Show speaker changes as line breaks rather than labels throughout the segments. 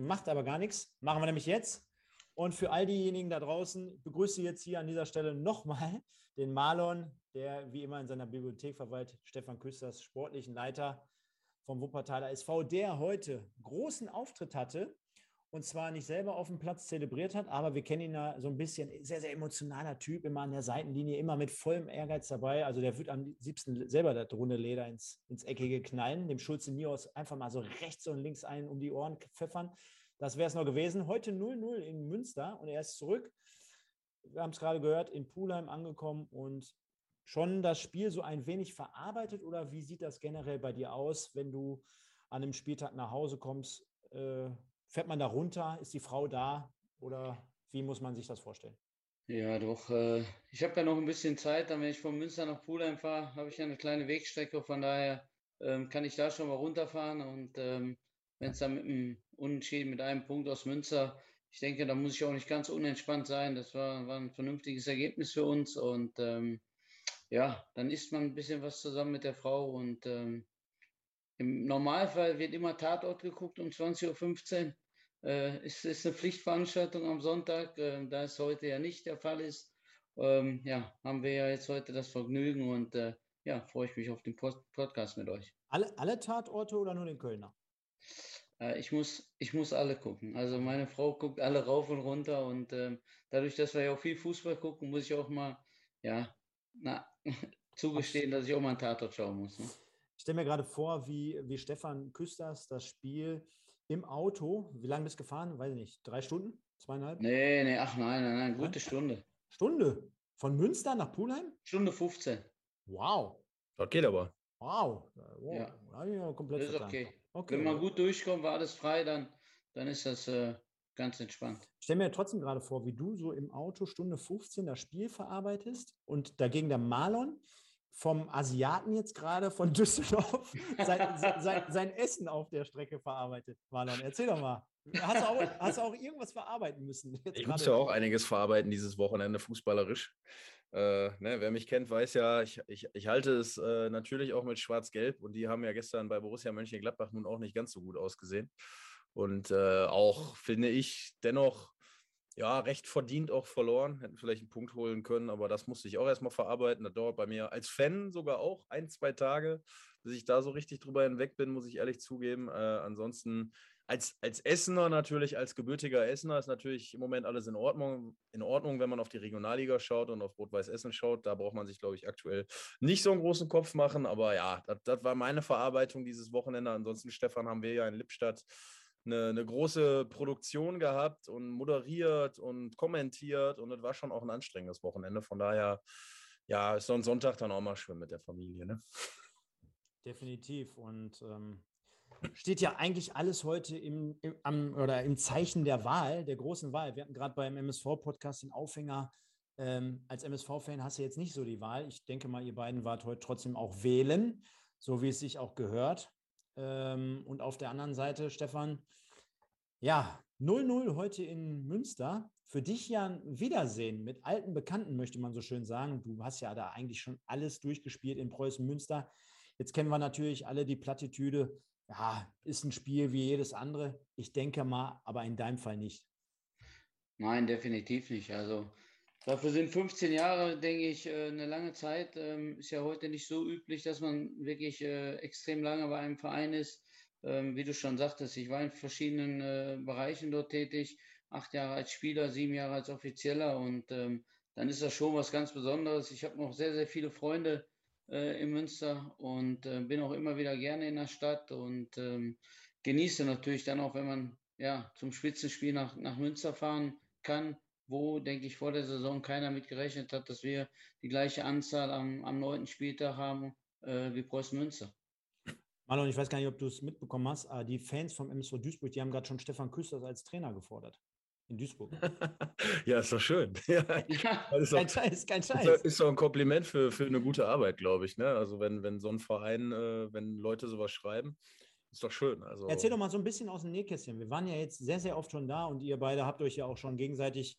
macht aber gar nichts. Machen wir nämlich jetzt. Und für all diejenigen da draußen begrüße ich jetzt hier an dieser Stelle nochmal den Marlon, der wie immer in seiner Bibliothek verweilt, Stefan Küsters, sportlichen Leiter vom Wuppertaler SV, der heute großen Auftritt hatte und zwar nicht selber auf dem Platz zelebriert hat, aber wir kennen ihn ja so ein bisschen, sehr, sehr emotionaler Typ, immer an der Seitenlinie, immer mit vollem Ehrgeiz dabei. Also der wird am liebsten selber das runde Leder ins, ins Eckige knallen, dem Schulze Nios einfach mal so rechts und links einen um die Ohren pfeffern. Das wäre es noch gewesen. Heute 0-0 in Münster und er ist zurück. Wir haben es gerade gehört, in Pulheim angekommen und schon das Spiel so ein wenig verarbeitet oder wie sieht das generell bei dir aus, wenn du an einem Spieltag nach Hause kommst? Äh, Fährt man da runter? Ist die Frau da? Oder wie muss man sich das vorstellen?
Ja, doch. Äh, ich habe ja noch ein bisschen Zeit. Dann, wenn ich von Münster nach Pulheim fahre, habe ich ja eine kleine Wegstrecke. Von daher ähm, kann ich da schon mal runterfahren. Und ähm, wenn es dann mit einem Unentschieden mit einem Punkt aus Münster, ich denke, da muss ich auch nicht ganz unentspannt sein. Das war, war ein vernünftiges Ergebnis für uns. Und ähm, ja, dann isst man ein bisschen was zusammen mit der Frau und ähm, im Normalfall wird immer Tatort geguckt um 20.15 Uhr. Äh, es ist eine Pflichtveranstaltung am Sonntag, äh, da es heute ja nicht der Fall ist. Ähm, ja, haben wir ja jetzt heute das Vergnügen und äh, ja, freue ich mich auf den Podcast mit euch.
Alle, alle Tatorte oder nur den Kölner?
Äh, ich, muss, ich muss alle gucken. Also meine Frau guckt alle rauf und runter und ähm, dadurch, dass wir ja auch viel Fußball gucken, muss ich auch mal, ja, na, zugestehen, dass ich auch mal einen Tatort schauen muss. Ne?
Ich stelle mir gerade vor, wie, wie Stefan Küsters das Spiel im Auto, wie lange bist du gefahren? Weiß ich nicht, drei Stunden? Zweieinhalb?
Nee, nee, ach nein, nein, nein, gute Stunde.
Stunde? Von Münster nach Pulheim?
Stunde 15.
Wow.
Das geht aber.
Wow. wow. Ja.
ja komplett das ist okay. okay. Wenn man gut durchkommt, war alles frei, dann, dann ist das äh, ganz entspannt.
Ich stelle mir trotzdem gerade vor, wie du so im Auto Stunde 15 das Spiel verarbeitest und dagegen der Marlon vom Asiaten jetzt gerade von Düsseldorf sein, sein, sein, Essen auf der Strecke verarbeitet. Marlon, erzähl doch mal. Hast du auch, hast du auch irgendwas verarbeiten müssen?
ich musste auch einiges verarbeiten dieses Wochenende fußballerisch. Äh, ne, wer mich kennt, weiß ja, ich, ich, ich halte es äh, natürlich auch mit Schwarz-Gelb und die haben ja gestern bei Borussia Mönchengladbach nun auch nicht ganz so gut ausgesehen. Und äh, auch, finde ich, dennoch ja, recht verdient auch verloren. Hätten vielleicht einen Punkt holen können, aber das musste ich auch erstmal verarbeiten. Das dauert bei mir als Fan sogar auch ein, zwei Tage, bis ich da so richtig drüber hinweg bin, muss ich ehrlich zugeben. Äh, ansonsten als, als Essener natürlich, als gebürtiger Essener ist natürlich im Moment alles in Ordnung, in Ordnung, wenn man auf die Regionalliga schaut und auf Rot-Weiß Essen schaut. Da braucht man sich, glaube ich, aktuell nicht so einen großen Kopf machen. Aber ja, das, das war meine Verarbeitung dieses Wochenende. Ansonsten, Stefan, haben wir ja in Lippstadt eine, eine, große Produktion gehabt und moderiert und kommentiert und es war schon auch ein anstrengendes Wochenende. Von daher, ja, ist so ein Sonntag dann auch mal schön mit der Familie. Ne?
Definitiv. Und ähm, steht ja eigentlich alles heute im, im, am, oder im Zeichen der Wahl, der großen Wahl. Wir hatten gerade beim MSV-Podcast den Aufhänger. Ähm, als MSV-Fan hast du jetzt nicht so die Wahl. Ich denke mal, ihr beiden wart heute trotzdem auch wählen, so wie es sich auch gehört. Ähm, und auf der anderen Seite, Stefan, ja, 0-0 heute in Münster. Für dich ja ein Wiedersehen mit alten Bekannten, möchte man so schön sagen. Du hast ja da eigentlich schon alles durchgespielt in Preußen Münster. Jetzt kennen wir natürlich alle die Plattitüde. Ja, ist ein Spiel wie jedes andere. Ich denke mal, aber in deinem Fall nicht.
Nein, definitiv nicht. Also Dafür sind 15 Jahre, denke ich, äh, eine lange Zeit. Ähm, ist ja heute nicht so üblich, dass man wirklich äh, extrem lange bei einem Verein ist. Ähm, wie du schon sagtest, ich war in verschiedenen äh, Bereichen dort tätig. Acht Jahre als Spieler, sieben Jahre als Offizieller. Und ähm, dann ist das schon was ganz Besonderes. Ich habe noch sehr, sehr viele Freunde in Münster und bin auch immer wieder gerne in der Stadt und genieße natürlich dann auch, wenn man ja, zum Spitzenspiel nach, nach Münster fahren kann wo, denke ich, vor der Saison keiner mit gerechnet hat, dass wir die gleiche Anzahl am, am 9. Spieltag haben äh, wie Preußen Münster.
Marlon, ich weiß gar nicht, ob du es mitbekommen hast, aber die Fans vom MSV Duisburg, die haben gerade schon Stefan Küsters als Trainer gefordert. In Duisburg.
ja, ist doch schön. ja,
ist kein Scheiß, kein Scheiß.
Ist, ist doch ein Kompliment für, für eine gute Arbeit, glaube ich. Ne? Also wenn, wenn so ein Verein, äh, wenn Leute sowas schreiben, ist doch schön. Also
Erzähl doch mal so ein bisschen aus dem Nähkästchen. Wir waren ja jetzt sehr, sehr oft schon da und ihr beide habt euch ja auch schon gegenseitig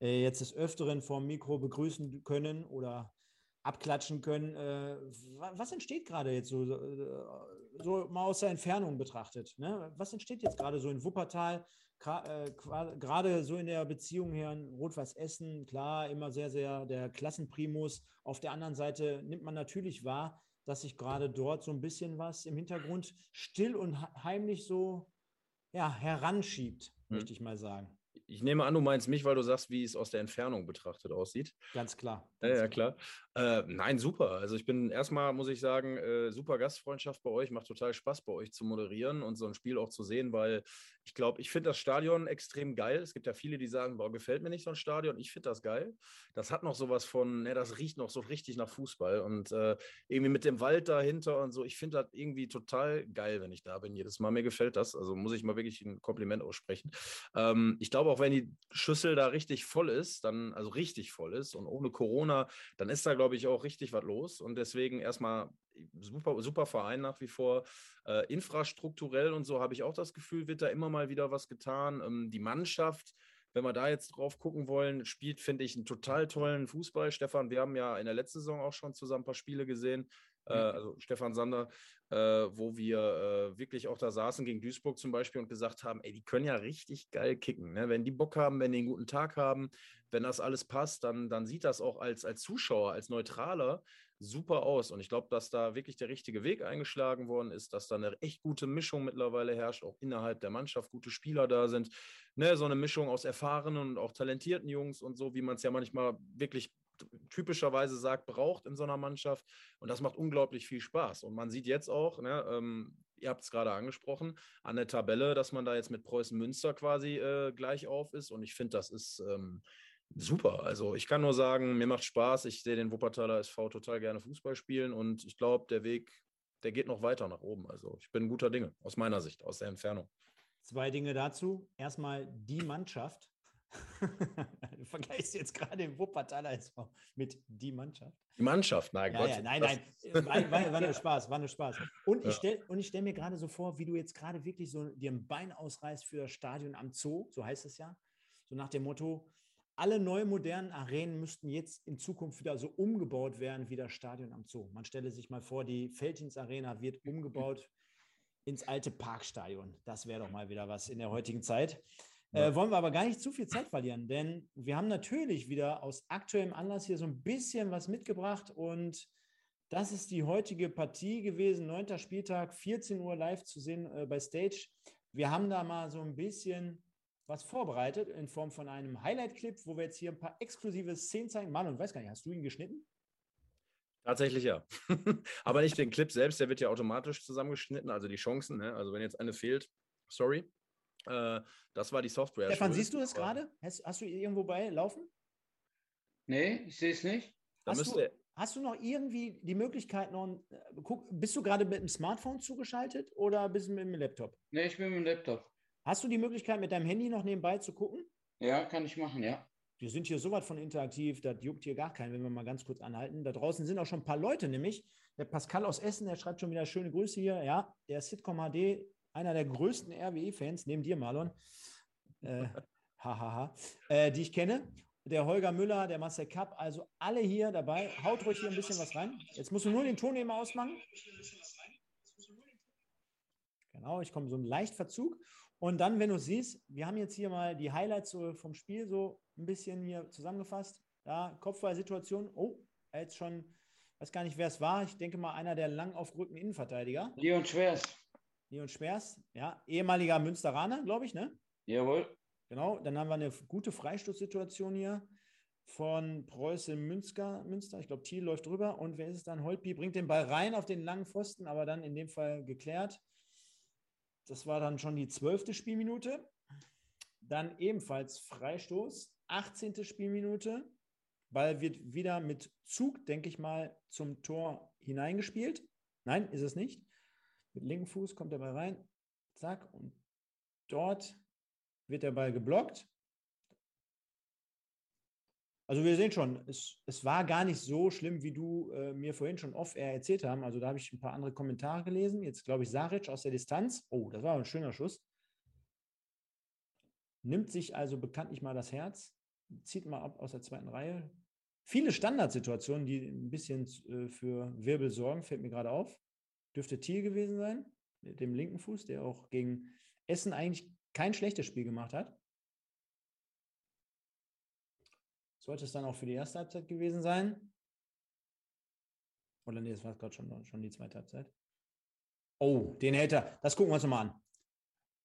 äh, jetzt des Öfteren vom Mikro begrüßen können oder abklatschen können. Äh, was entsteht gerade jetzt so, so mal aus der Entfernung betrachtet? Ne? Was entsteht jetzt gerade so in Wuppertal? Äh, gerade so in der Beziehung her Rot-Weiß Essen, klar, immer sehr, sehr der Klassenprimus. Auf der anderen Seite nimmt man natürlich wahr, dass sich gerade dort so ein bisschen was im Hintergrund still und heimlich so ja, heranschiebt, hm. möchte ich mal sagen.
Ich nehme an, du meinst mich, weil du sagst, wie es aus der Entfernung betrachtet aussieht.
Ganz klar.
Ganz ja, ja, klar. Äh, nein, super. Also ich bin erstmal, muss ich sagen, äh, super Gastfreundschaft bei euch. Macht total Spaß, bei euch zu moderieren und so ein Spiel auch zu sehen, weil ich glaube, ich finde das Stadion extrem geil. Es gibt ja viele, die sagen, boah, gefällt mir nicht so ein Stadion. Ich finde das geil. Das hat noch sowas von, ne, das riecht noch so richtig nach Fußball und äh, irgendwie mit dem Wald dahinter und so. Ich finde das irgendwie total geil, wenn ich da bin. Jedes Mal mir gefällt das. Also muss ich mal wirklich ein Kompliment aussprechen. Ähm, ich glaube auch, wenn die Schüssel da richtig voll ist, dann, also richtig voll ist und ohne Corona, dann ist da, glaube ich, auch richtig was los. Und deswegen erstmal super, super Verein nach wie vor. Äh, infrastrukturell und so habe ich auch das Gefühl, wird da immer mal wieder was getan. Ähm, die Mannschaft, wenn wir da jetzt drauf gucken wollen, spielt, finde ich, einen total tollen Fußball. Stefan, wir haben ja in der letzten Saison auch schon zusammen ein paar Spiele gesehen. Äh, also Stefan Sander, äh, wo wir äh, wirklich auch da saßen gegen Duisburg zum Beispiel und gesagt haben, ey, die können ja richtig geil kicken. Ne? Wenn die Bock haben, wenn die einen guten Tag haben, wenn das alles passt, dann, dann sieht das auch als, als Zuschauer, als Neutraler super aus. Und ich glaube, dass da wirklich der richtige Weg eingeschlagen worden ist, dass da eine echt gute Mischung mittlerweile herrscht, auch innerhalb der Mannschaft gute Spieler da sind. Ne, so eine Mischung aus erfahrenen und auch talentierten Jungs und so, wie man es ja manchmal wirklich typischerweise sagt, braucht in so einer Mannschaft. Und das macht unglaublich viel Spaß. Und man sieht jetzt auch, ne, ähm, ihr habt es gerade angesprochen, an der Tabelle, dass man da jetzt mit Preußen Münster quasi äh, gleich auf ist. Und ich finde, das ist ähm, super. Also ich kann nur sagen, mir macht Spaß. Ich sehe den Wuppertaler SV total gerne Fußball spielen und ich glaube, der Weg, der geht noch weiter nach oben. Also ich bin guter Dinge, aus meiner Sicht, aus der Entfernung.
Zwei Dinge dazu. Erstmal die Mannschaft. du vergleichst jetzt gerade den Wuppertaler SV mit die Mannschaft.
Die Mannschaft, nein,
ja,
Gott.
Ja, nein, nein, war, war, war, nur Spaß, war nur Spaß. Und ich stelle stell mir gerade so vor, wie du jetzt gerade wirklich so dir ein Bein ausreißt für das Stadion am Zoo, so heißt es ja. So nach dem Motto, alle neu modernen Arenen müssten jetzt in Zukunft wieder so umgebaut werden wie das Stadion am Zoo. Man stelle sich mal vor, die Feldins Arena wird umgebaut ins alte Parkstadion. Das wäre doch mal wieder was in der heutigen Zeit. Äh, wollen wir aber gar nicht zu viel Zeit verlieren, denn wir haben natürlich wieder aus aktuellem Anlass hier so ein bisschen was mitgebracht und das ist die heutige Partie gewesen, neunter Spieltag, 14 Uhr live zu sehen äh, bei Stage. Wir haben da mal so ein bisschen was vorbereitet in Form von einem Highlight-Clip, wo wir jetzt hier ein paar exklusive Szenen zeigen. Marlon, weiß gar nicht, hast du ihn geschnitten?
Tatsächlich ja. Aber nicht den Clip selbst, der wird ja automatisch zusammengeschnitten, also die Chancen. Ne? Also wenn jetzt eine fehlt, sorry. Äh, das war die Software.
Stefan, siehst du das gerade? Hast, hast, du irgendwo bei laufen?
Nee, ich sehe es nicht.
Hast du, hast du, noch irgendwie die Möglichkeit, noch, guck, bist du gerade mit dem Smartphone zugeschaltet oder bist du mit dem Laptop?
Nee, ich bin mit dem Laptop.
Hast du die Möglichkeit, mit deinem Handy noch nebenbei zu gucken?
Ja, kann ich machen, ja.
Wir sind hier so weit von interaktiv, das juckt hier gar keinen, wenn wir mal ganz kurz anhalten. Da draußen sind auch schon ein paar Leute, nämlich der Pascal aus Essen, der schreibt schon wieder schöne Grüße hier. Ja, der Sitcom HD, einer der größten RWE-Fans, neben dir, Marlon. Äh, hahaha, äh, die ich kenne. Der Holger Müller, der Marcel Kapp, also alle hier dabei. Haut ruhig hier ein bisschen was rein. Jetzt musst du nur den Ton eben ausmachen. Genau, ich komme so einen leicht Verzug. Und dann, wenn du siehst, wir haben jetzt hier mal die Highlights vom Spiel so ein bisschen hier zusammengefasst. Ja, Kopfballsituation. Oh, jetzt schon, weiß gar nicht, wer es war. Ich denke mal, einer der lang aufgerückten Innenverteidiger.
Leon Schwers.
Leon Schwers, ja, ehemaliger Münsteraner, glaube ich, ne?
Jawohl.
Genau, dann haben wir eine gute Freistoßsituation hier von Preußen Münster. Münster. Ich glaube, Thiel läuft drüber. Und wer ist es dann? Holpi bringt den Ball rein auf den langen Pfosten, aber dann in dem Fall geklärt. Das war dann schon die zwölfte Spielminute. Dann ebenfalls Freistoß, 18. Spielminute. Ball wird wieder mit Zug, denke ich mal, zum Tor hineingespielt. Nein, ist es nicht. Mit linkem Fuß kommt der Ball rein. Zack. Und dort wird der Ball geblockt. Also wir sehen schon, es, es war gar nicht so schlimm, wie du äh, mir vorhin schon off-air erzählt haben. Also da habe ich ein paar andere Kommentare gelesen. Jetzt glaube ich Saric aus der Distanz. Oh, das war ein schöner Schuss. Nimmt sich also bekanntlich mal das Herz, zieht mal ab aus der zweiten Reihe. viele Standardsituationen, die ein bisschen äh, für Wirbel sorgen, fällt mir gerade auf. Dürfte Thiel gewesen sein, mit dem linken Fuß, der auch gegen Essen eigentlich kein schlechtes Spiel gemacht hat. Sollte es dann auch für die erste Halbzeit gewesen sein? Oder nee, das war gerade schon, schon die zweite Halbzeit. Oh, den hält er. Das gucken wir uns nochmal an.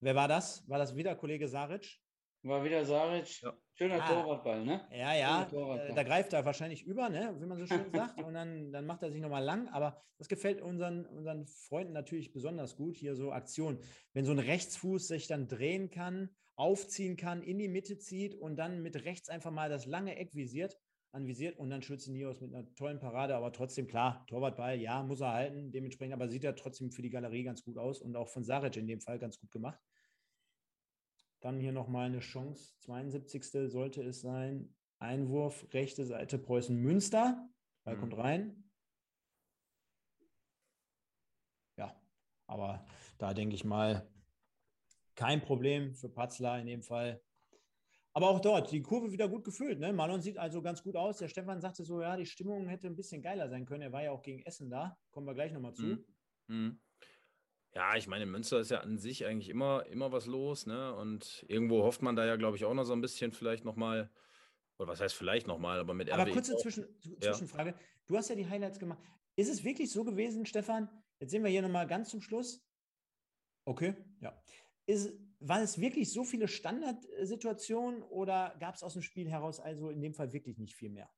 Wer war das? War das wieder Kollege Saric?
War wieder Saric. Ja. Schöner ah, Torwartball, ne?
Ja, ja. Äh, da greift er wahrscheinlich über, ne? wie man so schön sagt. Und dann, dann macht er sich nochmal lang. Aber das gefällt unseren, unseren Freunden natürlich besonders gut, hier so Aktionen. Wenn so ein Rechtsfuß sich dann drehen kann, aufziehen kann, in die Mitte zieht und dann mit rechts einfach mal das lange Eck visiert, anvisiert und dann schützt Nios mit einer tollen Parade, aber trotzdem klar, Torwartball, ja, muss er halten, dementsprechend, aber sieht er trotzdem für die Galerie ganz gut aus und auch von Saric in dem Fall ganz gut gemacht. Dann hier nochmal eine Chance, 72. sollte es sein, Einwurf, rechte Seite Preußen-Münster, Ball mhm. kommt rein. Ja, aber da denke ich mal, kein Problem für Patzler in dem Fall. Aber auch dort, die Kurve wieder gut gefüllt. Ne? Marlon sieht also ganz gut aus. Der Stefan sagte so, ja, die Stimmung hätte ein bisschen geiler sein können. Er war ja auch gegen Essen da. Kommen wir gleich nochmal zu. Mhm.
Mhm. Ja, ich meine, in Münster ist ja an sich eigentlich immer, immer was los. Ne? Und irgendwo hofft man da ja, glaube ich, auch noch so ein bisschen vielleicht nochmal, oder was heißt vielleicht nochmal, aber mit
Aber RWE kurze Zwischen, Zwischenfrage. Ja. Du hast ja die Highlights gemacht. Ist es wirklich so gewesen, Stefan? Jetzt sehen wir hier nochmal ganz zum Schluss. Okay, ja. Ist, war es wirklich so viele Standardsituationen oder gab es aus dem Spiel heraus also in dem Fall wirklich nicht viel mehr?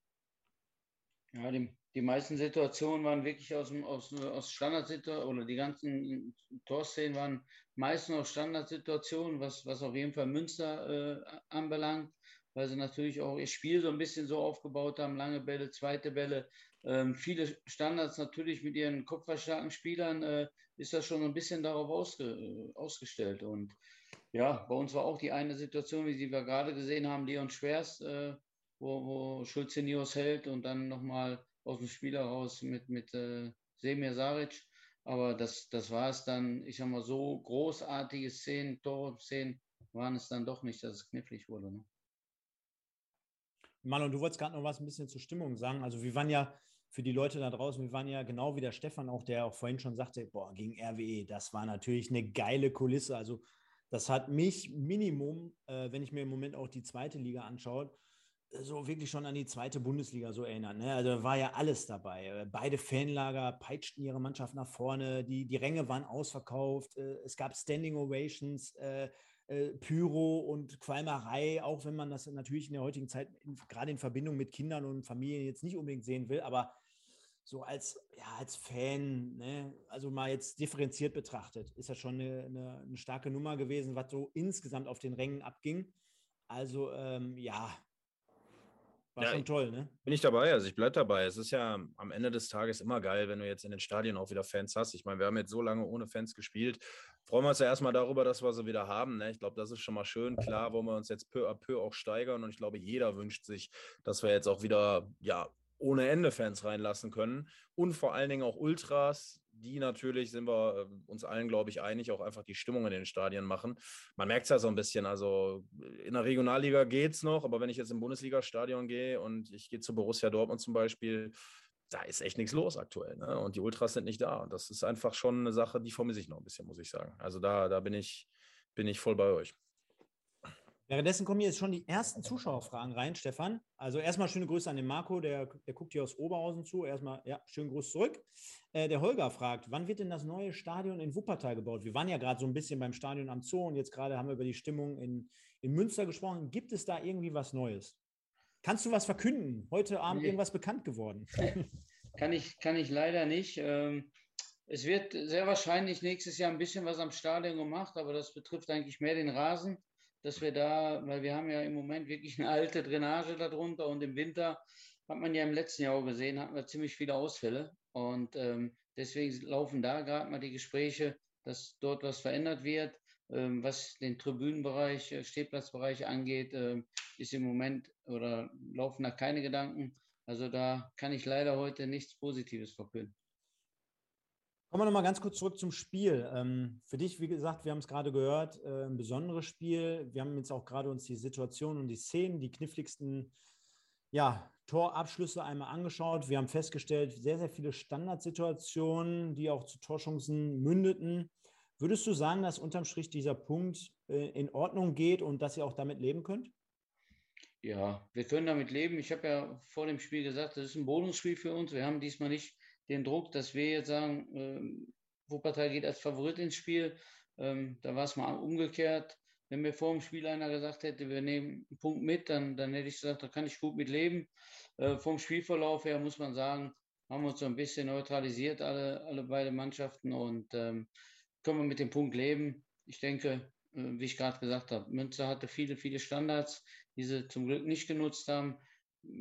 Ja, die, die meisten Situationen waren wirklich aus, aus, aus Standardsituationen oder die ganzen Torszenen waren meistens aus Standardsituationen, was, was auf jeden Fall Münster äh, anbelangt, weil sie natürlich auch ihr Spiel so ein bisschen so aufgebaut haben, lange Bälle, zweite Bälle, ähm, viele Standards natürlich mit ihren kopfballstarken Spielern äh, ist das schon ein bisschen darauf ausge, ausgestellt und ja, bei uns war auch die eine Situation, wie Sie wir gerade gesehen haben, Leon Schwers, äh, wo, wo Schulze Nios hält und dann nochmal aus dem Spiel heraus mit, mit äh, Semir Saric. Aber das, das war es dann, ich sag mal, so großartige Szenen, Torszenen waren es dann doch nicht, dass es knifflig wurde. Ne?
Marlon, du wolltest gerade noch was ein bisschen zur Stimmung sagen. Also wir waren ja für die Leute da draußen, wir waren ja genau wie der Stefan auch, der auch vorhin schon sagte, boah, gegen RWE, das war natürlich eine geile Kulisse. Also das hat mich Minimum, äh, wenn ich mir im Moment auch die zweite Liga anschaue, so wirklich schon an die zweite Bundesliga so erinnert. Ne? Also war ja alles dabei. Äh, beide Fanlager peitschten ihre Mannschaft nach vorne, die, die Ränge waren ausverkauft, äh, es gab Standing Ovations, äh, äh, Pyro und Qualmerei, auch wenn man das natürlich in der heutigen Zeit in, gerade in Verbindung mit Kindern und Familien jetzt nicht unbedingt sehen will, aber so als, ja, als Fan, ne, also mal jetzt differenziert betrachtet, ist das schon eine, eine, eine, starke Nummer gewesen, was so insgesamt auf den Rängen abging. Also ähm, ja, war ja, schon toll, ne?
Bin ich dabei, also ich bleibe dabei. Es ist ja am Ende des Tages immer geil, wenn du jetzt in den Stadien auch wieder Fans hast. Ich meine, wir haben jetzt so lange ohne Fans gespielt. Freuen wir uns ja erstmal darüber, dass wir sie wieder haben. Ne? Ich glaube, das ist schon mal schön. Klar wollen wir uns jetzt peu à peu auch steigern und ich glaube, jeder wünscht sich, dass wir jetzt auch wieder ja, ohne Ende Fans reinlassen können und vor allen Dingen auch Ultras, die natürlich, sind wir äh, uns allen, glaube ich, einig, auch einfach die Stimmung in den Stadien machen. Man merkt es ja so ein bisschen, also in der Regionalliga geht es noch, aber wenn ich jetzt im Bundesliga-Stadion gehe und ich gehe zu Borussia Dortmund zum Beispiel, da ist echt nichts los aktuell. Ne? Und die Ultras sind nicht da. Und das ist einfach schon eine Sache, die vermisse ich noch ein bisschen, muss ich sagen. Also da, da bin, ich, bin ich voll bei euch.
Währenddessen kommen jetzt schon die ersten Zuschauerfragen rein, Stefan. Also erstmal schöne Grüße an den Marco, der, der guckt hier aus Oberhausen zu. Erstmal, ja, schönen Gruß zurück. Äh, der Holger fragt, wann wird denn das neue Stadion in Wuppertal gebaut? Wir waren ja gerade so ein bisschen beim Stadion am Zoo und jetzt gerade haben wir über die Stimmung in, in Münster gesprochen. Gibt es da irgendwie was Neues? Kannst du was verkünden? Heute Abend nee. irgendwas bekannt geworden?
kann, ich, kann ich leider nicht. Ähm, es wird sehr wahrscheinlich nächstes Jahr ein bisschen was am Stadion gemacht, aber das betrifft eigentlich mehr den Rasen dass wir da, weil wir haben ja im Moment wirklich eine alte Drainage darunter und im Winter hat man ja im letzten Jahr auch gesehen, hatten wir ziemlich viele Ausfälle und ähm, deswegen laufen da gerade mal die Gespräche, dass dort was verändert wird. Ähm, was den Tribünenbereich, äh, Stehplatzbereich angeht, äh, ist im Moment oder laufen da keine Gedanken. Also da kann ich leider heute nichts Positives verkünden.
Kommen wir nochmal ganz kurz zurück zum Spiel. Ähm, für dich, wie gesagt, wir haben es gerade gehört, äh, ein besonderes Spiel. Wir haben jetzt auch gerade uns die Situation und die Szenen, die kniffligsten Ja, Torabschlüsse einmal angeschaut. Wir haben festgestellt, sehr, sehr viele Standardsituationen, die auch zu Torchancen mündeten. Würdest du sagen, dass unterm Strich dieser Punkt äh, in Ordnung geht und dass ihr auch damit leben könnt?
Ja, wir können damit leben. Ich habe ja vor dem Spiel gesagt, das ist ein Bonusspiel für uns. Wir haben diesmal nicht den Druck, dass wir jetzt sagen, äh, Wuppertal geht als Favorit ins Spiel. Ähm, da war es mal umgekehrt. Wenn mir vor dem Spiel einer gesagt hätte, wir nehmen einen Punkt mit, dann, dann hätte ich gesagt, da kann ich gut mit leben. Äh, vom Spielverlauf her muss man sagen, haben wir uns so ein bisschen neutralisiert, alle, alle beide Mannschaften und ähm, können wir mit dem Punkt leben. Ich denke, äh, wie ich gerade gesagt habe, Münster hatte viele, viele Standards, die sie zum Glück nicht genutzt haben.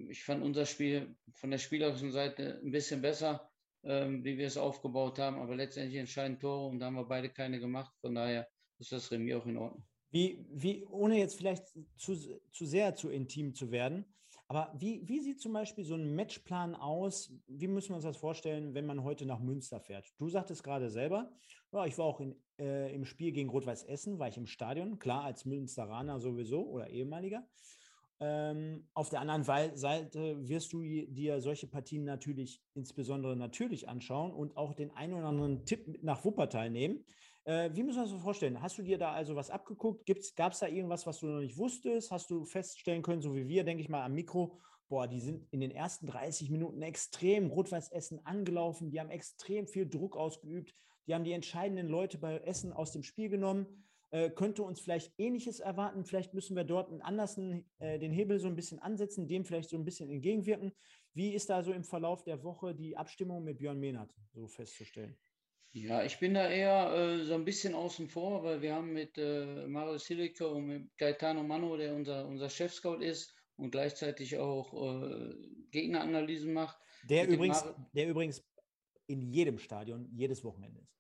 Ich fand unser Spiel von der spielerischen Seite ein bisschen besser, ähm, wie wir es aufgebaut haben, aber letztendlich entscheiden Tore und da haben wir beide keine gemacht. Von daher ist das Remis auch in Ordnung.
Wie, wie, ohne jetzt vielleicht zu, zu sehr zu intim zu werden, aber wie, wie sieht zum Beispiel so ein Matchplan aus? Wie müssen wir uns das vorstellen, wenn man heute nach Münster fährt? Du sagtest gerade selber, ja, ich war auch in, äh, im Spiel gegen Rot-Weiß Essen, war ich im Stadion, klar, als Münsteraner sowieso oder ehemaliger. Ähm, auf der anderen Seite wirst du dir solche Partien natürlich insbesondere natürlich anschauen und auch den einen oder anderen Tipp nach Wuppertal nehmen. Äh, wie müssen wir uns das vorstellen? Hast du dir da also was abgeguckt? Gab es da irgendwas, was du noch nicht wusstest? Hast du feststellen können, so wie wir, denke ich mal, am Mikro, boah, die sind in den ersten 30 Minuten extrem Rot-Weiß Essen angelaufen, die haben extrem viel Druck ausgeübt, die haben die entscheidenden Leute bei Essen aus dem Spiel genommen. Äh, könnte uns vielleicht Ähnliches erwarten? Vielleicht müssen wir dort einen anders äh, den Hebel so ein bisschen ansetzen, dem vielleicht so ein bisschen entgegenwirken. Wie ist da so im Verlauf der Woche die Abstimmung mit Björn Mehnert so festzustellen?
Ja, ich bin da eher äh, so ein bisschen außen vor, weil wir haben mit äh, Mario Silica und mit Gaetano Mano, der unser, unser Chef-Scout ist und gleichzeitig auch äh, Gegneranalysen macht.
Der übrigens, der übrigens in jedem Stadion jedes Wochenende ist.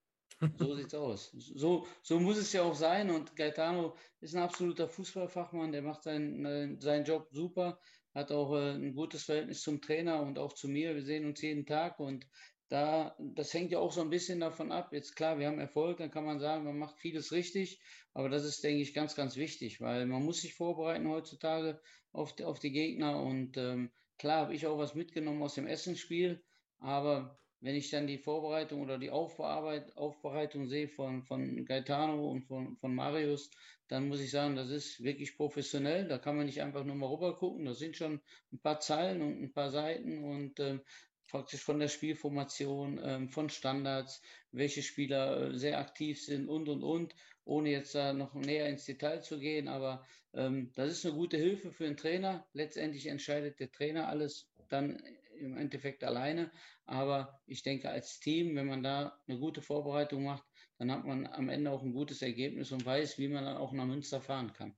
So sieht's aus. So, so muss es ja auch sein. Und Gaetano ist ein absoluter Fußballfachmann, der macht seinen, seinen Job super, hat auch äh, ein gutes Verhältnis zum Trainer und auch zu mir. Wir sehen uns jeden Tag und da, das hängt ja auch so ein bisschen davon ab. Jetzt klar, wir haben Erfolg, dann kann man sagen, man macht vieles richtig, aber das ist, denke ich, ganz, ganz wichtig, weil man muss sich vorbereiten heutzutage auf die, auf die Gegner und ähm, klar habe ich auch was mitgenommen aus dem Essensspiel, aber wenn ich dann die Vorbereitung oder die Aufbereitung sehe von, von Gaetano und von, von Marius, dann muss ich sagen, das ist wirklich professionell. Da kann man nicht einfach nur mal rüber gucken. Da sind schon ein paar Zeilen und ein paar Seiten und ähm, praktisch von der Spielformation, ähm, von Standards, welche Spieler äh, sehr aktiv sind und, und, und, ohne jetzt da noch näher ins Detail zu gehen. Aber ähm, das ist eine gute Hilfe für den Trainer. Letztendlich entscheidet der Trainer alles dann im Endeffekt alleine. Aber ich denke, als Team, wenn man da eine gute Vorbereitung macht, dann hat man am Ende auch ein gutes Ergebnis und weiß, wie man dann auch nach Münster fahren kann.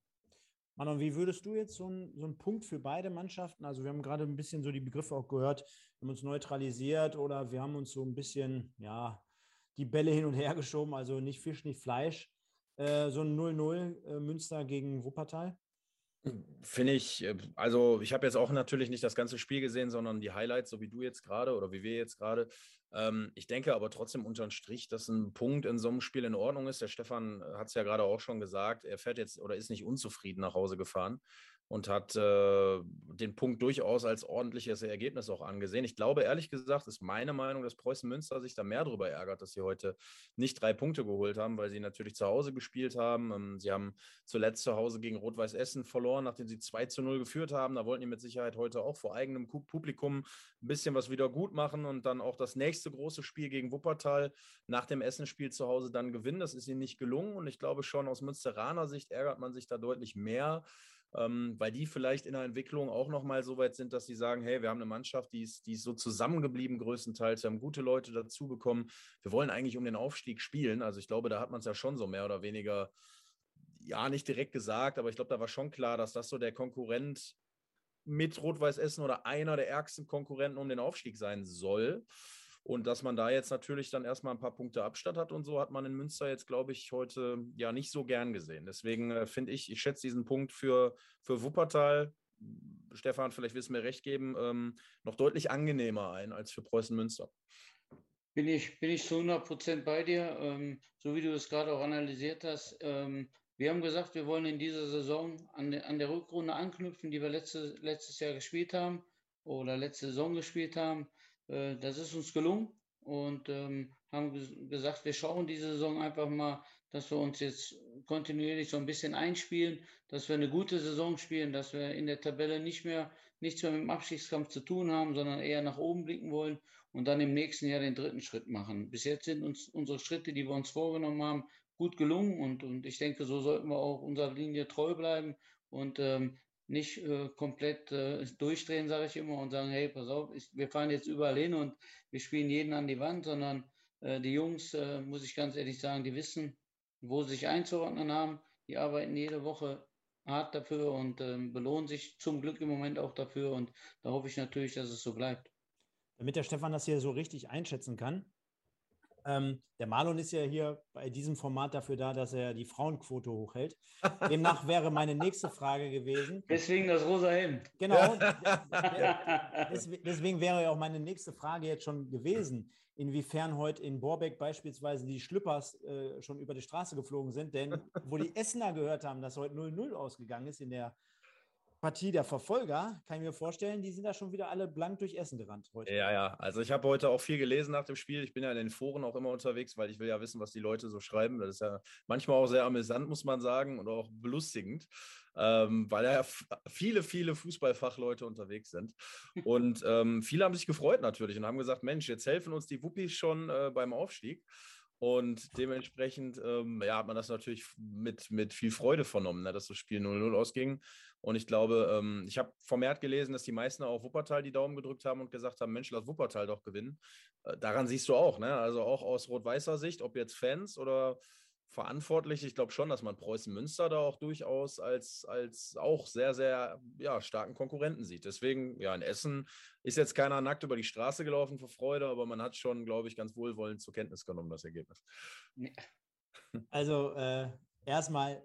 Manon, wie würdest du jetzt so einen, so Punkt für beide Mannschaften, also wir haben gerade ein bisschen so die Begriffe auch gehört, wir haben uns neutralisiert oder wir haben uns so ein bisschen, ja, die Bälle hin und her geschoben, also nicht Fisch, nicht Fleisch. Äh, so ein 0-0 äh, Münster gegen Wuppertal?
Finde ich, äh, also ich habe jetzt auch natürlich nicht das ganze Spiel gesehen, sondern die Highlights, so wie du jetzt gerade oder wie wir jetzt gerade. Ähm, ich denke aber trotzdem unter den Strich, dass ein Punkt in so einem Spiel in Ordnung ist. Der Stefan hat es ja gerade auch schon gesagt, er fährt jetzt oder ist nicht unzufrieden nach Hause gefahren und hat äh, den Punkt durchaus als ordentliches Ergebnis auch angesehen. Ich glaube, ehrlich gesagt, ist meine Meinung, dass Preußen Münster sich da mehr darüber ärgert, dass sie heute nicht drei Punkte geholt haben, weil sie natürlich zu Hause gespielt haben. Ähm, sie haben zuletzt zu Hause gegen Rot-Weiß Essen verloren, nachdem sie 2 zu 0 geführt haben. Da wollten die mit Sicherheit heute auch vor eigenem Publikum ein bisschen was wieder gut machen und dann auch das nächste große Spiel gegen Wuppertal nach dem Essenspiel zu Hause dann gewinnen. Das ist ihnen nicht gelungen und ich glaube schon aus Münsteraner Sicht ärgert man sich da deutlich mehr weil die vielleicht in der Entwicklung auch nochmal so weit sind, dass sie sagen, hey, wir haben eine Mannschaft, die ist, die ist so zusammengeblieben größtenteils, wir haben gute Leute dazu bekommen, wir wollen eigentlich um den Aufstieg spielen. Also ich glaube, da hat man es ja schon so mehr oder weniger, ja, nicht direkt gesagt, aber ich glaube, da war schon klar, dass das so der Konkurrent mit Rot-Weiß Essen oder einer der ärgsten Konkurrenten um den Aufstieg sein soll. Und dass man da jetzt natürlich dann erstmal ein paar Punkte Abstand hat und so, hat man in Münster jetzt, glaube ich, heute ja nicht so gern gesehen. Deswegen äh, finde ich, ich schätze diesen Punkt für, für Wuppertal, Stefan, vielleicht willst du mir recht geben, ähm, noch deutlich angenehmer ein als für Preußen Münster.
Bin ich, bin ich zu 100 Prozent bei dir. Ähm, so wie du das gerade auch analysiert hast, ähm, wir haben gesagt, wir wollen in dieser Saison an, der, an der Rückrunde anknüpfen, die wir letzte, letztes Jahr gespielt haben oder letzte Saison gespielt haben. Äh, das ist uns gelungen und ähm, haben gesagt, wir schauen diese Saison einfach mal, dass wir uns jetzt kontinuierlich so ein bisschen einspielen, dass wir eine gute Saison spielen, dass wir in der Tabelle nicht mehr nichts mehr mit dem Abstiegskampf zu tun haben, sondern eher nach oben blicken wollen und dann im nächsten Jahr den dritten Schritt machen. Bis jetzt sind uns unsere Schritte, die wir uns vorgenommen haben, gut gelungen und, und ich denke, so sollten wir auch unserer Linie treu bleiben und ähm, nicht äh, komplett äh, durchdrehen, sage ich immer, und sagen, hey, pass auf, ich, wir fahren jetzt überall hin und wir spielen jeden an die Wand, sondern äh, die Jungs, äh, muss ich ganz ehrlich sagen, die wissen, wo sie sich einzuordnen haben. Die arbeiten jede Woche hart dafür und ähm, belohnen sich zum Glück im Moment auch dafür. Und da hoffe ich natürlich, dass es so bleibt.
Damit der Stefan das hier so richtig einschätzen kann, ähm, der Marlon ist ja hier bei diesem Format dafür da, dass er die Frauenquote hochhält. Demnach wäre meine nächste Frage gewesen.
Deswegen das rosa Hemd.
Genau. deswegen wäre ja auch meine nächste Frage jetzt schon gewesen, inwiefern heute in Borbeck beispielsweise die Schlüppers äh, schon über die Straße geflogen sind. Denn wo die Essener gehört haben, dass heute 0-0 ausgegangen ist in der Partie der Verfolger, kann ich mir vorstellen, die sind da schon wieder alle blank durch Essen gerannt
heute. Ja, ja. Also ich habe heute auch viel gelesen nach dem Spiel. Ich bin ja in den Foren auch immer unterwegs, weil ich will ja wissen, was die Leute so schreiben. Das ist ja manchmal auch sehr amüsant, muss man sagen, und auch belustigend, ähm, weil ja viele, viele Fußballfachleute unterwegs sind. Und ähm, viele haben sich gefreut natürlich und haben gesagt, Mensch, jetzt helfen uns die Wuppis schon äh, beim Aufstieg. Und dementsprechend ähm, ja, hat man das natürlich mit, mit viel Freude vernommen, ne, dass das Spiel 0-0 ausging. Und ich glaube, ähm, ich habe vermehrt gelesen, dass die meisten auch Wuppertal die Daumen gedrückt haben und gesagt haben, Mensch, lass Wuppertal doch gewinnen. Äh, daran siehst du auch, ne? also auch aus rot-weißer Sicht, ob jetzt Fans oder verantwortlich. Ich glaube schon, dass man Preußen-Münster da auch durchaus als, als auch sehr, sehr ja, starken Konkurrenten sieht. Deswegen, ja, in Essen ist jetzt keiner nackt über die Straße gelaufen vor Freude, aber man hat schon, glaube ich, ganz wohlwollend zur Kenntnis genommen, das Ergebnis.
Also äh, erstmal,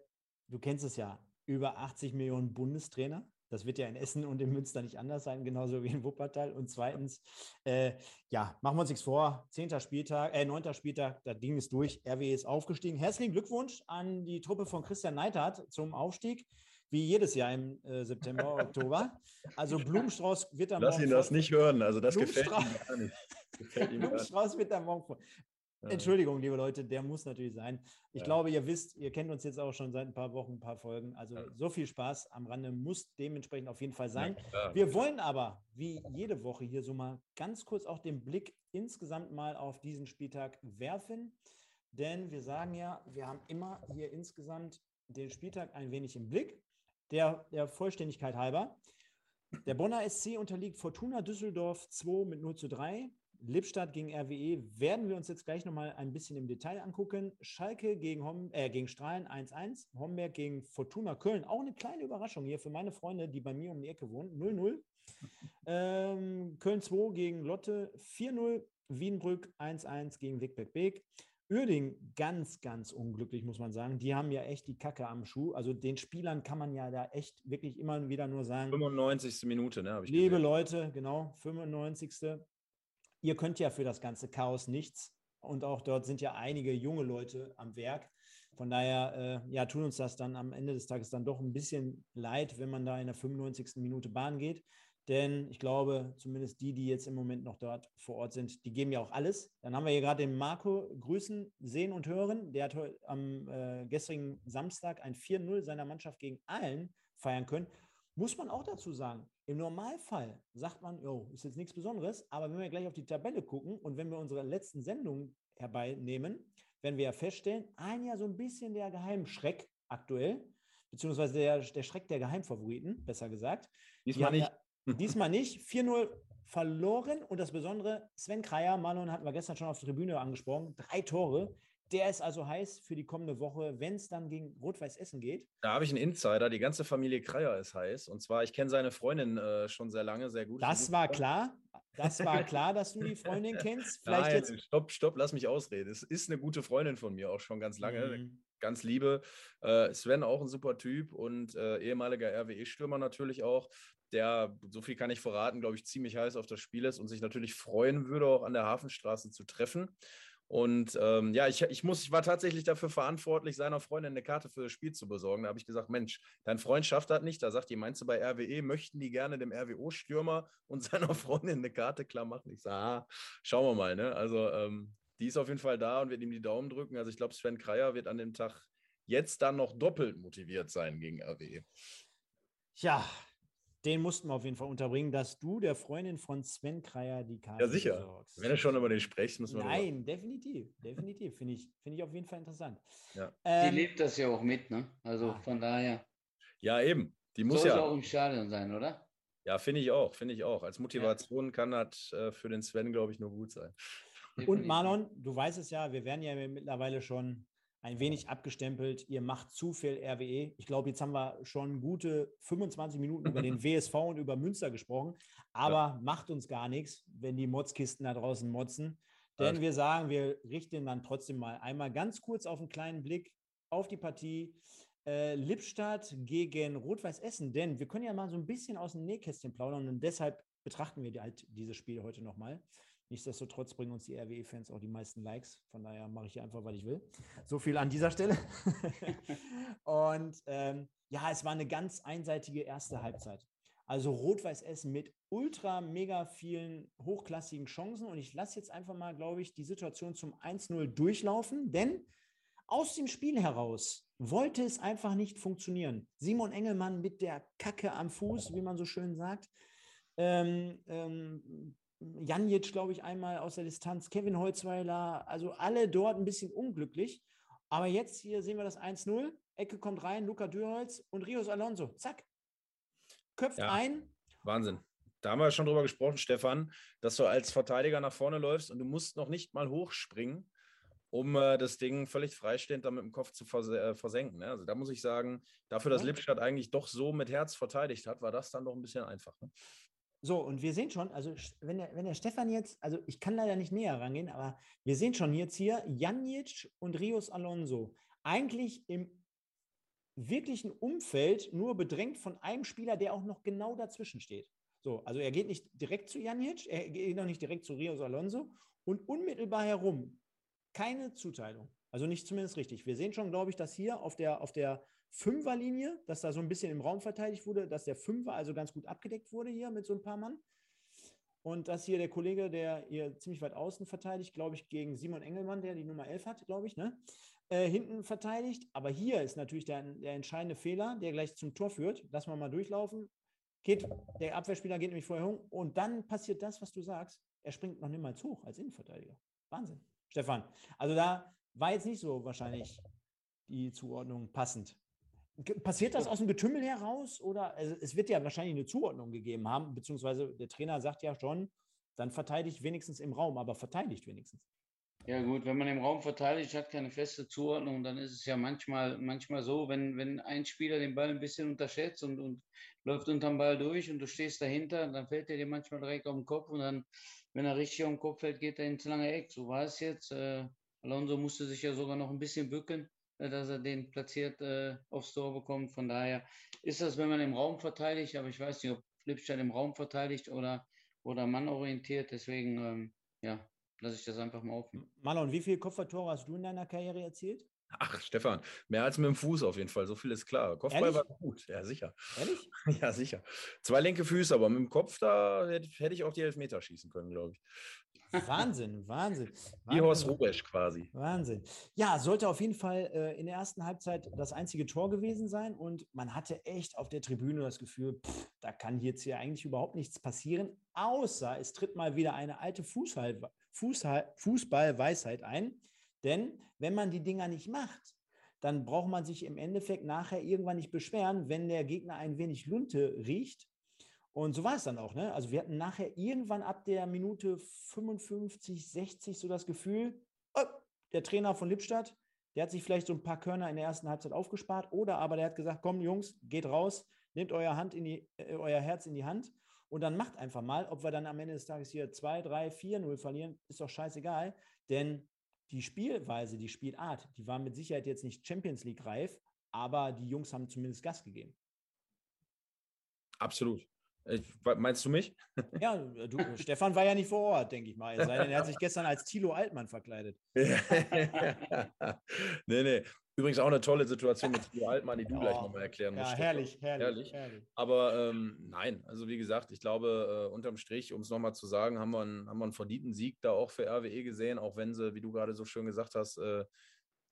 du kennst es ja, über 80 Millionen Bundestrainer. Das wird ja in Essen und in Münster nicht anders sein, genauso wie in Wuppertal. Und zweitens, äh, ja, machen wir uns nichts vor. Zehnter Spieltag, äh, neunter Spieltag, da Ding ist durch. RW ist aufgestiegen. Herzlichen Glückwunsch an die Truppe von Christian Neidhardt zum Aufstieg. Wie jedes Jahr im äh, September, Oktober. Also Blumenstrauß wird
am Lass ihn das nicht hören. Also das gefällt ihm gar
nicht. Gefällt Blumenstrauß wird am Morgen Entschuldigung, liebe Leute, der muss natürlich sein. Ich ja. glaube, ihr wisst, ihr kennt uns jetzt auch schon seit ein paar Wochen, ein paar Folgen. Also ja. so viel Spaß am Rande muss dementsprechend auf jeden Fall sein. Ja, Wir wollen aber, wie jede Woche hier so mal ganz kurz auch den Blick insgesamt mal auf diesen Spieltag werfen. Denn wir sagen ja, wir haben immer hier insgesamt den Spieltag ein wenig im Blick. Der, der Vollständigkeit halber. Der Bonner SC unterliegt Fortuna Düsseldorf 2 mit 0 zu 3. Lippstadt gegen RWE werden wir uns jetzt gleich nochmal ein bisschen im Detail angucken. Schalke gegen, Hom äh, gegen Strahlen 1-1, Homberg gegen Fortuna Köln. Auch eine kleine Überraschung hier für meine Freunde, die bei mir um die Ecke wohnen. 0-0. ähm, Köln 2 gegen Lotte 4-0. Wienbrück 1-1 gegen Wigbeck Beek. Uerding ganz, ganz unglücklich, muss man sagen. Die haben ja echt die Kacke am Schuh. Also den Spielern kann man ja da echt wirklich immer wieder nur sagen.
95. Minute, ne?
Liebe. Leute, genau, 95 ihr könnt ja für das ganze Chaos nichts. Und auch dort sind ja einige junge Leute am Werk. Von daher, äh, ja, tun uns das dann am Ende des Tages dann doch ein bisschen leid, wenn man da in der 95. Minute Bahn geht. Denn ich glaube, zumindest die, die jetzt im Moment noch dort vor Ort sind, die geben ja auch alles. Dann haben wir hier gerade den Marco grüßen, sehen und hören. Der hat am äh, gestrigen Samstag ein 4-0 seiner Mannschaft gegen allen feiern können. Muss man auch dazu sagen, im Normalfall sagt man, jo, ist jetzt nichts Besonderes, aber wenn wir gleich auf die Tabelle gucken und wenn wir unsere letzten Sendungen herbeinehmen, werden wir ja feststellen, ein ja so ein bisschen der Geheimschreck aktuell, beziehungsweise der, der Schreck der Geheimfavoriten, besser gesagt.
Diesmal nicht.
Ja, diesmal nicht. 4-0 verloren und das Besondere, Sven Kreier, Marlon hatten wir gestern schon auf der Tribüne angesprochen, drei Tore. Der ist also heiß für die kommende Woche, wenn es dann gegen Rot-Weiß Essen geht.
Da habe ich einen Insider. Die ganze Familie Kreier ist heiß. Und zwar, ich kenne seine Freundin äh, schon sehr lange, sehr gut.
Das war klar. Das war klar, dass du die Freundin kennst.
Vielleicht Nein, jetzt... stopp, stopp, lass mich ausreden. Es ist eine gute Freundin von mir, auch schon ganz lange. Mhm. Ganz liebe. Äh, Sven auch ein super Typ und äh, ehemaliger RWE-Stürmer natürlich auch der, so viel kann ich verraten, glaube ich, ziemlich heiß auf das Spiel ist und sich natürlich freuen würde, auch an der Hafenstraße zu treffen. Und ähm, ja, ich, ich, muss, ich war tatsächlich dafür verantwortlich, seiner Freundin eine Karte für das Spiel zu besorgen. Da habe ich gesagt, Mensch, dein Freund schafft das nicht. Da sagt die, meinst du bei RWE, möchten die gerne dem RWO-Stürmer und seiner Freundin eine Karte klar machen? Ich sage, ah, schauen wir mal. Ne? Also ähm, die ist auf jeden Fall da und wird ihm die Daumen drücken. Also ich glaube, Sven Kreier wird an dem Tag jetzt dann noch doppelt motiviert sein gegen RWE.
Ja, den mussten wir auf jeden Fall unterbringen, dass du der Freundin von Sven Kreier die Karte
Ja, sicher. Besorgst. Wenn du schon über den sprichst, müssen wir
Nein, definitiv. Definitiv. Finde ich, find ich auf jeden Fall interessant.
Ja. Ähm, die lebt das ja auch mit, ne? Also ah. von daher.
Ja, eben. Die muss
Soll
ja.
auch im Stadion sein, oder?
Ja, finde ich auch. Finde ich auch. Als Motivation ja. kann das äh, für den Sven, glaube ich, nur gut sein.
Und Marlon, du weißt es ja, wir werden ja mittlerweile schon ein wenig abgestempelt, ihr macht zu viel RWE. Ich glaube, jetzt haben wir schon gute 25 Minuten über den WSV und über Münster gesprochen, aber ja. macht uns gar nichts, wenn die Motzkisten da draußen motzen. Denn wir sagen, wir richten dann trotzdem mal einmal ganz kurz auf einen kleinen Blick auf die Partie äh, Lippstadt gegen Rot-Weiß Essen. Denn wir können ja mal so ein bisschen aus dem Nähkästchen plaudern und deshalb betrachten wir halt dieses Spiel heute nochmal. Nichtsdestotrotz bringen uns die RWE-Fans auch die meisten Likes. Von daher mache ich hier einfach, was ich will. So viel an dieser Stelle. und ähm, ja, es war eine ganz einseitige erste Halbzeit. Also Rot-Weiß Essen mit ultra mega vielen hochklassigen Chancen. Und ich lasse jetzt einfach mal, glaube ich, die Situation zum 1-0 durchlaufen, denn aus dem Spiel heraus wollte es einfach nicht funktionieren. Simon Engelmann mit der Kacke am Fuß, wie man so schön sagt. Ähm, ähm, Janjic, glaube ich, einmal aus der Distanz, Kevin Holzweiler, also alle dort ein bisschen unglücklich. Aber jetzt hier sehen wir das 1-0. Ecke kommt rein, Luca Dürholz und Rios Alonso. Zack. Köpft ja, ein.
Wahnsinn. Da haben wir schon drüber gesprochen, Stefan, dass du als Verteidiger nach vorne läufst und du musst noch nicht mal hochspringen, um äh, das Ding völlig freistehend dann mit dem Kopf zu vers äh, versenken. Ne? Also da muss ich sagen, dafür, dass Lippstadt eigentlich doch so mit Herz verteidigt hat, war das dann doch ein bisschen einfach. Ne?
So, und wir sehen schon, also wenn der, wenn der Stefan jetzt, also ich kann leider nicht näher rangehen, aber wir sehen schon jetzt hier Janic und Rios Alonso eigentlich im wirklichen Umfeld nur bedrängt von einem Spieler, der auch noch genau dazwischen steht. So, also er geht nicht direkt zu Janic, er geht noch nicht direkt zu Rios Alonso und unmittelbar herum keine Zuteilung. Also nicht zumindest richtig. Wir sehen schon, glaube ich, dass hier auf der, auf der Fünferlinie, dass da so ein bisschen im Raum verteidigt wurde, dass der Fünfer also ganz gut abgedeckt wurde hier mit so ein paar Mann. Und dass hier der Kollege, der hier ziemlich weit außen verteidigt, glaube ich, gegen Simon Engelmann, der die Nummer 11 hat, glaube ich, ne? Äh, hinten verteidigt. Aber hier ist natürlich der, der entscheidende Fehler, der gleich zum Tor führt. Lass mal mal durchlaufen. Geht, der Abwehrspieler geht nämlich vorher hoch und dann passiert das, was du sagst. Er springt noch niemals hoch als Innenverteidiger. Wahnsinn. Stefan, also da war jetzt nicht so wahrscheinlich die Zuordnung passend. Passiert das aus dem Getümmel heraus oder also es wird ja wahrscheinlich eine Zuordnung gegeben haben, beziehungsweise der Trainer sagt ja schon, dann verteidigt wenigstens im Raum, aber verteidigt wenigstens.
Ja gut, wenn man im Raum verteidigt, hat keine feste Zuordnung, dann ist es ja manchmal, manchmal so, wenn, wenn ein Spieler den Ball ein bisschen unterschätzt und, und läuft unterm Ball durch und du stehst dahinter, dann fällt er dir manchmal direkt auf den Kopf und dann, wenn er richtig auf den Kopf fällt, geht er ins lange Eck. So war es jetzt. Äh, Alonso musste sich ja sogar noch ein bisschen bücken. Äh, dass er den platziert äh, aufs Tor bekommt. Von daher ist das, wenn man im Raum verteidigt, aber ich weiß nicht, ob Flipstadt im Raum verteidigt oder, oder mannorientiert. Deswegen, ähm, ja, lasse ich das einfach mal offen.
Marlon, wie viele Kopfballtore hast du in deiner Karriere erzielt?
Ach, Stefan, mehr als mit dem Fuß auf jeden Fall. So viel ist klar. Kopfball Ehrlich? war gut, ja, sicher.
Ehrlich?
Ja, sicher. Zwei linke Füße, aber mit dem Kopf, da hätte ich auch die Elfmeter schießen können, glaube ich.
Wahnsinn, Wahnsinn.
Wie Horst Rubesch quasi.
Wahnsinn. Ja, sollte auf jeden Fall äh, in der ersten Halbzeit das einzige Tor gewesen sein und man hatte echt auf der Tribüne das Gefühl, pff, da kann jetzt hier eigentlich überhaupt nichts passieren, außer es tritt mal wieder eine alte Fußball, Fußball, Fußballweisheit ein. Denn wenn man die Dinger nicht macht, dann braucht man sich im Endeffekt nachher irgendwann nicht beschweren, wenn der Gegner ein wenig Lunte riecht und so war es dann auch. Ne? Also wir hatten nachher irgendwann ab der Minute 55, 60 so das Gefühl, oh, der Trainer von Lippstadt, der hat sich vielleicht so ein paar Körner in der ersten Halbzeit aufgespart oder aber der hat gesagt, komm Jungs, geht raus, nehmt euer, Hand in die, äh, euer Herz in die Hand und dann macht einfach mal, ob wir dann am Ende des Tages hier 2, 3, 4, 0 verlieren, ist doch scheißegal, denn die Spielweise, die Spielart, die war mit Sicherheit jetzt nicht Champions League reif, aber die Jungs haben zumindest Gas gegeben.
Absolut. Ich, meinst du mich?
Ja, du, Stefan war ja nicht vor Ort, denke ich mal. Er hat sich gestern als Thilo Altmann verkleidet.
nee, nee. Übrigens auch eine tolle Situation mit Thilo Altmann, die du oh, gleich nochmal erklären musst.
Ja, herrlich, herrlich, herrlich, herrlich.
Aber ähm, nein, also wie gesagt, ich glaube, äh, unterm Strich, um es nochmal zu sagen, haben wir, einen, haben wir einen verdienten Sieg da auch für RWE gesehen, auch wenn sie, wie du gerade so schön gesagt hast, äh,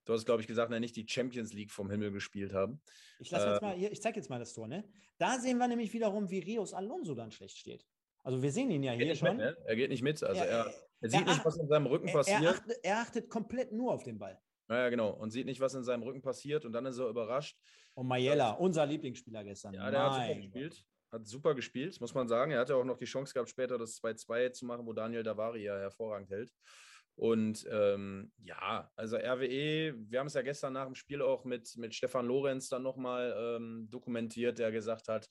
du hast, glaube ich, gesagt, nicht die Champions League vom Himmel gespielt haben.
Ich, äh, ich zeige jetzt mal das Tor, ne? Da sehen wir nämlich wiederum, wie Rios Alonso dann schlecht steht. Also wir sehen ihn ja hier schon.
Mit, ne? Er geht nicht mit. Also er, er, er sieht er nicht, was in seinem Rücken passiert.
Er achtet, er achtet komplett nur auf den Ball.
Naja, genau. Und sieht nicht, was in seinem Rücken passiert. Und dann ist er überrascht.
Und Mayella, unser Lieblingsspieler gestern.
Ja, der mein hat super gespielt. Hat super gespielt, muss man sagen. Er hatte auch noch die Chance gehabt, später das 2-2 zu machen, wo Daniel Davari ja hervorragend hält. Und ähm, ja, also RWE, wir haben es ja gestern nach dem Spiel auch mit, mit Stefan Lorenz dann nochmal ähm, dokumentiert, der gesagt hat,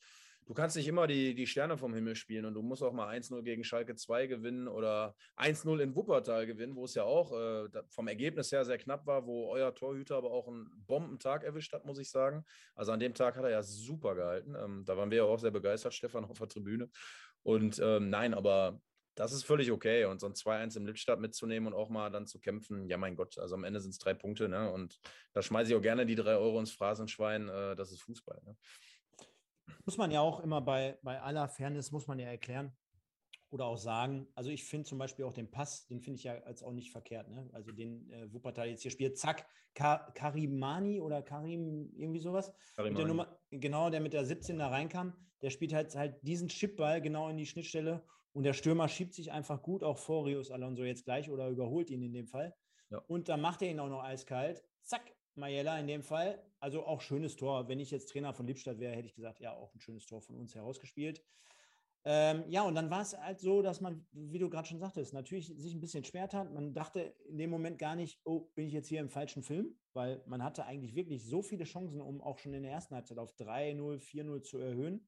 du kannst nicht immer die, die Sterne vom Himmel spielen und du musst auch mal 1-0 gegen Schalke 2 gewinnen oder 1-0 in Wuppertal gewinnen, wo es ja auch äh, vom Ergebnis her sehr knapp war, wo euer Torhüter aber auch einen Bombentag erwischt hat, muss ich sagen. Also an dem Tag hat er ja super gehalten. Ähm, da waren wir ja auch sehr begeistert, Stefan, auf der Tribüne. Und ähm, nein, aber das ist völlig okay. Und so ein 2-1 im Lippstadt mitzunehmen und auch mal dann zu kämpfen, ja mein Gott, also am Ende sind es drei Punkte, ne? Und da schmeiße ich auch gerne die drei Euro ins Phrasenschwein, äh, das ist Fußball. Ne?
Muss man ja auch immer bei, bei aller Fairness, muss man ja erklären oder auch sagen, also ich finde zum Beispiel auch den Pass, den finde ich ja als auch nicht verkehrt, ne? Also den äh, Wuppertal jetzt hier spielt, zack, Ka Karimani oder Karim, irgendwie sowas. Karimani. Mit der Nummer, genau, der mit der 17 da reinkam, der spielt halt, halt diesen Chipball genau in die Schnittstelle und der Stürmer schiebt sich einfach gut, auch vor Rios Alonso jetzt gleich oder überholt ihn in dem Fall. Ja. Und dann macht er ihn auch noch eiskalt. Zack, Mayella in dem Fall. Also auch schönes Tor. Wenn ich jetzt Trainer von Lippstadt wäre, hätte ich gesagt, ja, auch ein schönes Tor von uns herausgespielt. Ähm, ja, und dann war es halt so, dass man, wie du gerade schon sagtest, natürlich sich ein bisschen schwer tat. Man dachte in dem Moment gar nicht, oh, bin ich jetzt hier im falschen Film, weil man hatte eigentlich wirklich so viele Chancen, um auch schon in der ersten Halbzeit auf 3-0, 4-0 zu erhöhen.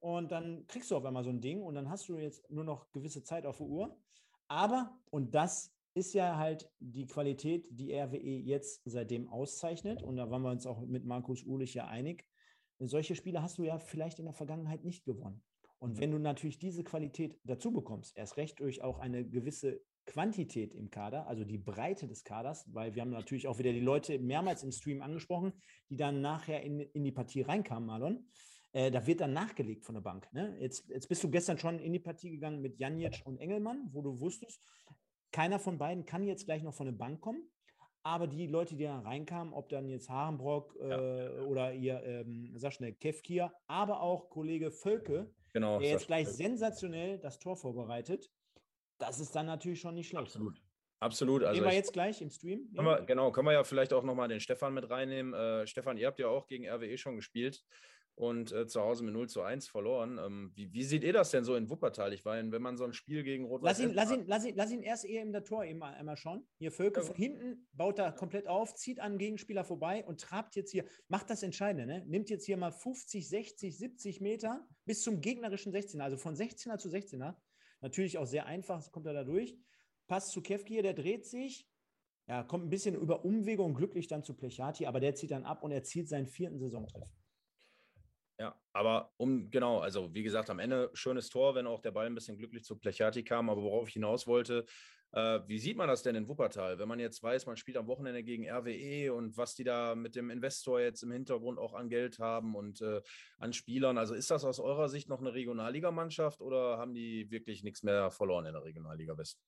Und dann kriegst du auf einmal so ein Ding und dann hast du jetzt nur noch gewisse Zeit auf der Uhr. Aber, und das ist ja halt die Qualität, die RWE jetzt seitdem auszeichnet. Und da waren wir uns auch mit Markus Uhlich ja einig. Solche Spiele hast du ja vielleicht in der Vergangenheit nicht gewonnen. Und wenn du natürlich diese Qualität dazu bekommst, erst recht durch auch eine gewisse Quantität im Kader, also die Breite des Kaders, weil wir haben natürlich auch wieder die Leute mehrmals im Stream angesprochen, die dann nachher in, in die Partie reinkamen, Marlon. Äh, da wird dann nachgelegt von der Bank. Ne? Jetzt, jetzt bist du gestern schon in die Partie gegangen mit Janic und Engelmann, wo du wusstest, keiner von beiden kann jetzt gleich noch von der Bank kommen. Aber die Leute, die da reinkamen, ob dann jetzt Harenbrock äh, ja. oder ihr, ähm, sag schnell, Kevkir, aber auch Kollege Völke, genau, der jetzt gleich Völke. sensationell das Tor vorbereitet, das ist dann natürlich schon nicht schlecht.
Absolut. Absolut.
Also Gehen wir jetzt gleich im Stream?
Können wir, genau, können wir ja vielleicht auch nochmal den Stefan mit reinnehmen. Äh, Stefan, ihr habt ja auch gegen RWE schon gespielt und äh, zu Hause mit 0 zu 1 verloren. Ähm, wie, wie, seht ihr das denn so in Wuppertal? Ich meine, wenn man so ein Spiel gegen rot
lass ihn, lass, ihn, lass, ihn, lass ihn erst eher im Tor eben einmal schauen. Hier Völke ja. von hinten baut da komplett auf, zieht an Gegenspieler vorbei und trabt jetzt hier, macht das Entscheidende, ne? nimmt jetzt hier mal 50, 60, 70 Meter bis zum gegnerischen 16er, also von 16er zu 16er. Natürlich auch sehr einfach, kommt er da durch. Passt zu Kevkir, der dreht sich, ja, kommt ein bisschen über Umwege und glücklich dann zu Plechati, aber der zieht dann ab und erzielt seinen vierten Saisontreff.
Ja, aber um, genau, also wie gesagt, am Ende schönes Tor, wenn auch der Ball ein bisschen glücklich zu Plechati kam. Aber worauf ich hinaus wollte, äh, wie sieht man das denn in Wuppertal, wenn man jetzt weiß, man spielt am Wochenende gegen RWE und was die da mit dem Investor jetzt im Hintergrund auch an Geld haben und äh, an Spielern? Also ist das aus eurer Sicht noch eine Regionalligamannschaft oder haben die wirklich nichts mehr verloren in der Regionalliga West?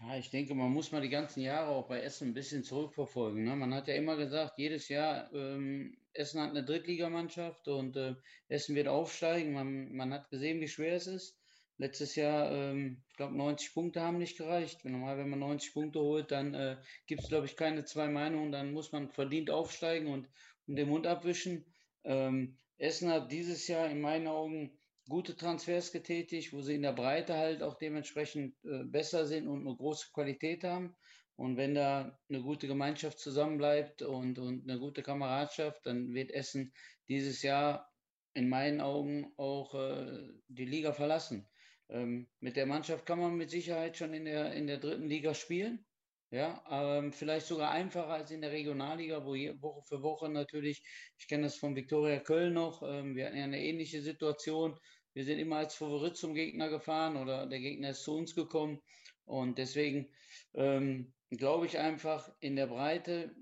Ja, ich denke, man muss mal die ganzen Jahre auch bei Essen ein bisschen zurückverfolgen. Ne? Man hat ja immer gesagt, jedes Jahr, ähm, Essen hat eine Drittligamannschaft und äh, Essen wird aufsteigen. Man, man hat gesehen, wie schwer es ist. Letztes Jahr, ähm, ich glaube, 90 Punkte haben nicht gereicht. Normal, wenn man 90 Punkte holt, dann äh, gibt es, glaube ich, keine zwei Meinungen. Dann muss man verdient aufsteigen und, und den Mund abwischen. Ähm, Essen hat dieses Jahr in meinen Augen gute Transfers getätigt, wo sie in der Breite halt auch dementsprechend äh, besser sind und eine große Qualität haben. Und wenn da eine gute Gemeinschaft zusammenbleibt und, und eine gute Kameradschaft, dann wird Essen dieses Jahr in meinen Augen auch äh, die Liga verlassen. Ähm, mit der Mannschaft kann man mit Sicherheit schon in der, in der dritten Liga spielen. Ja, ähm, vielleicht sogar einfacher als in der Regionalliga, wo Woche für Woche natürlich, ich kenne das von Viktoria Köln noch, ähm, wir hatten ja eine ähnliche Situation. Wir sind immer als Favorit zum Gegner gefahren oder der Gegner ist zu uns gekommen. Und deswegen ähm, glaube ich einfach, in der Breite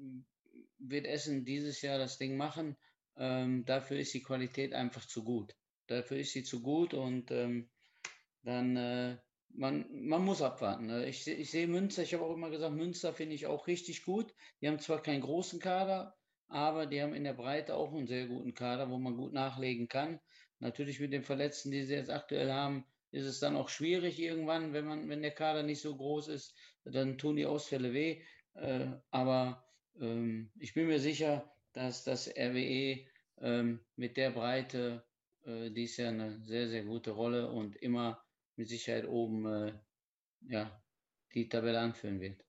wird Essen dieses Jahr das Ding machen. Ähm, dafür ist die Qualität einfach zu gut. Dafür ist sie zu gut und ähm, dann äh, man, man muss abwarten. Ne? Ich, ich sehe Münster, ich habe auch immer gesagt, Münster finde ich auch richtig gut. Die haben zwar keinen großen Kader, aber die haben in der Breite auch einen sehr guten Kader, wo man gut nachlegen kann. Natürlich mit den Verletzten, die sie jetzt aktuell haben, ist es dann auch schwierig irgendwann, wenn man, wenn der Kader nicht so groß ist, dann tun die Ausfälle weh. Äh, aber ähm, ich bin mir sicher, dass das RWE ähm, mit der Breite äh, dies Jahr eine sehr, sehr gute Rolle und immer mit Sicherheit oben äh, ja, die Tabelle anführen wird.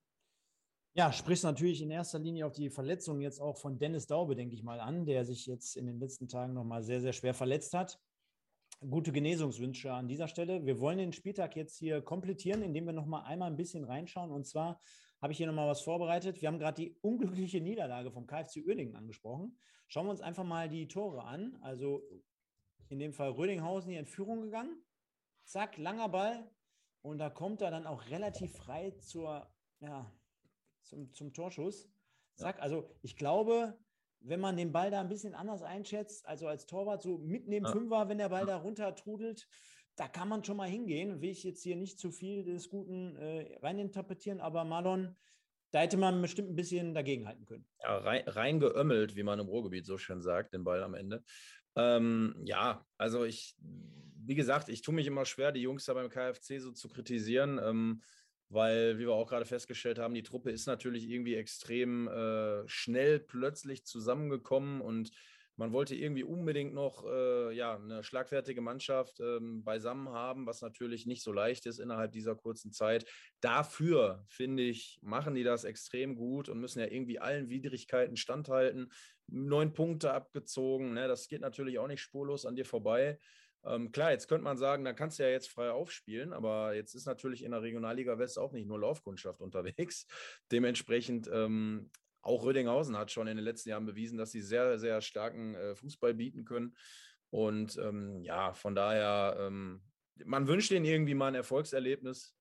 Ja, sprichst natürlich in erster Linie auf die Verletzung jetzt auch von Dennis Daube, denke ich mal, an, der sich jetzt in den letzten Tagen nochmal sehr, sehr schwer verletzt hat. Gute Genesungswünsche an dieser Stelle. Wir wollen den Spieltag jetzt hier komplettieren, indem wir nochmal einmal ein bisschen reinschauen. Und zwar habe ich hier nochmal was vorbereitet. Wir haben gerade die unglückliche Niederlage vom KfC Uerdingen angesprochen. Schauen wir uns einfach mal die Tore an. Also in dem Fall Rödinghausen hier in Führung gegangen zack, langer Ball. Und da kommt er dann auch relativ frei zur, ja, zum, zum Torschuss. Zack, also ich glaube, wenn man den Ball da ein bisschen anders einschätzt, also als Torwart so mitnehmen ja. Fünfer, wenn der Ball da runter trudelt, da kann man schon mal hingehen. Will ich jetzt hier nicht zu viel des Guten äh, reininterpretieren, aber Marlon, da hätte man bestimmt ein bisschen dagegenhalten können.
Ja, rein, reingeömmelt, wie man im Ruhrgebiet so schön sagt, den Ball am Ende. Ähm, ja, also ich wie gesagt, ich tue mich immer schwer, die Jungs da beim KFC so zu kritisieren, ähm, weil, wie wir auch gerade festgestellt haben, die Truppe ist natürlich irgendwie extrem äh, schnell plötzlich zusammengekommen und man wollte irgendwie unbedingt noch äh, ja, eine schlagfertige Mannschaft ähm, beisammen haben, was natürlich nicht so leicht ist innerhalb dieser kurzen Zeit. Dafür, finde ich, machen die das extrem gut und müssen ja irgendwie allen Widrigkeiten standhalten. Neun Punkte abgezogen, ne? das geht natürlich auch nicht spurlos an dir vorbei. Ähm, klar, jetzt könnte man sagen, da kannst du ja jetzt frei aufspielen, aber jetzt ist natürlich in der Regionalliga West auch nicht nur Laufkundschaft unterwegs. Dementsprechend ähm, auch Rödinghausen hat schon in den letzten Jahren bewiesen, dass sie sehr, sehr starken äh, Fußball bieten können. Und ähm, ja, von daher, ähm, man wünscht ihnen irgendwie mal ein Erfolgserlebnis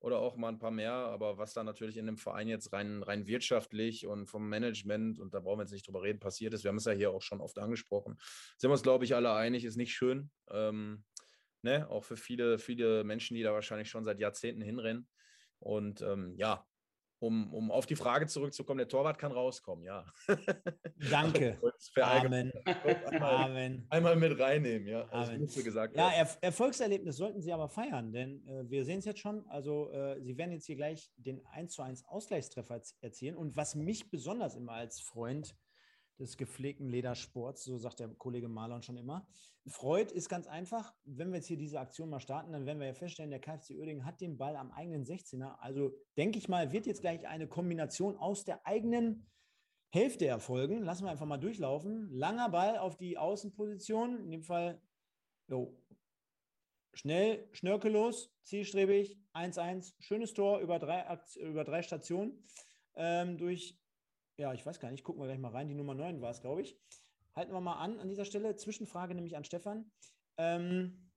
oder auch mal ein paar mehr. Aber was da natürlich in dem Verein jetzt rein, rein wirtschaftlich und vom Management, und da brauchen wir jetzt nicht drüber reden, passiert ist, wir haben es ja hier auch schon oft angesprochen, sind wir uns, glaube ich, alle einig, ist nicht schön. Ähm, ne? Auch für viele, viele Menschen, die da wahrscheinlich schon seit Jahrzehnten hinrennen. Und ähm, ja, um, um auf die Frage zurückzukommen, der Torwart kann rauskommen, ja.
Danke. Amen.
Einmal, Amen. Einmal mit reinnehmen, ja. Also Amen.
gesagt ja, er Erfolgserlebnis sollten Sie aber feiern, denn äh, wir sehen es jetzt schon. Also, äh, Sie werden jetzt hier gleich den 1 zu 1 Ausgleichstreffer erzielen. Und was mich besonders immer als Freund des gepflegten Ledersports, so sagt der Kollege Marlon schon immer. Freud ist ganz einfach, wenn wir jetzt hier diese Aktion mal starten, dann werden wir ja feststellen, der KFC Uerdingen hat den Ball am eigenen 16er. Also denke ich mal, wird jetzt gleich eine Kombination aus der eigenen Hälfte erfolgen. Lassen wir einfach mal durchlaufen. Langer Ball auf die Außenposition, in dem Fall jo, schnell, schnörkellos, zielstrebig, 1-1, schönes Tor über drei, über drei Stationen ähm, durch ja, ich weiß gar nicht, gucken wir gleich mal rein. Die Nummer 9 war es, glaube ich. Halten wir mal an an dieser Stelle. Zwischenfrage nämlich an Stefan. Ähm,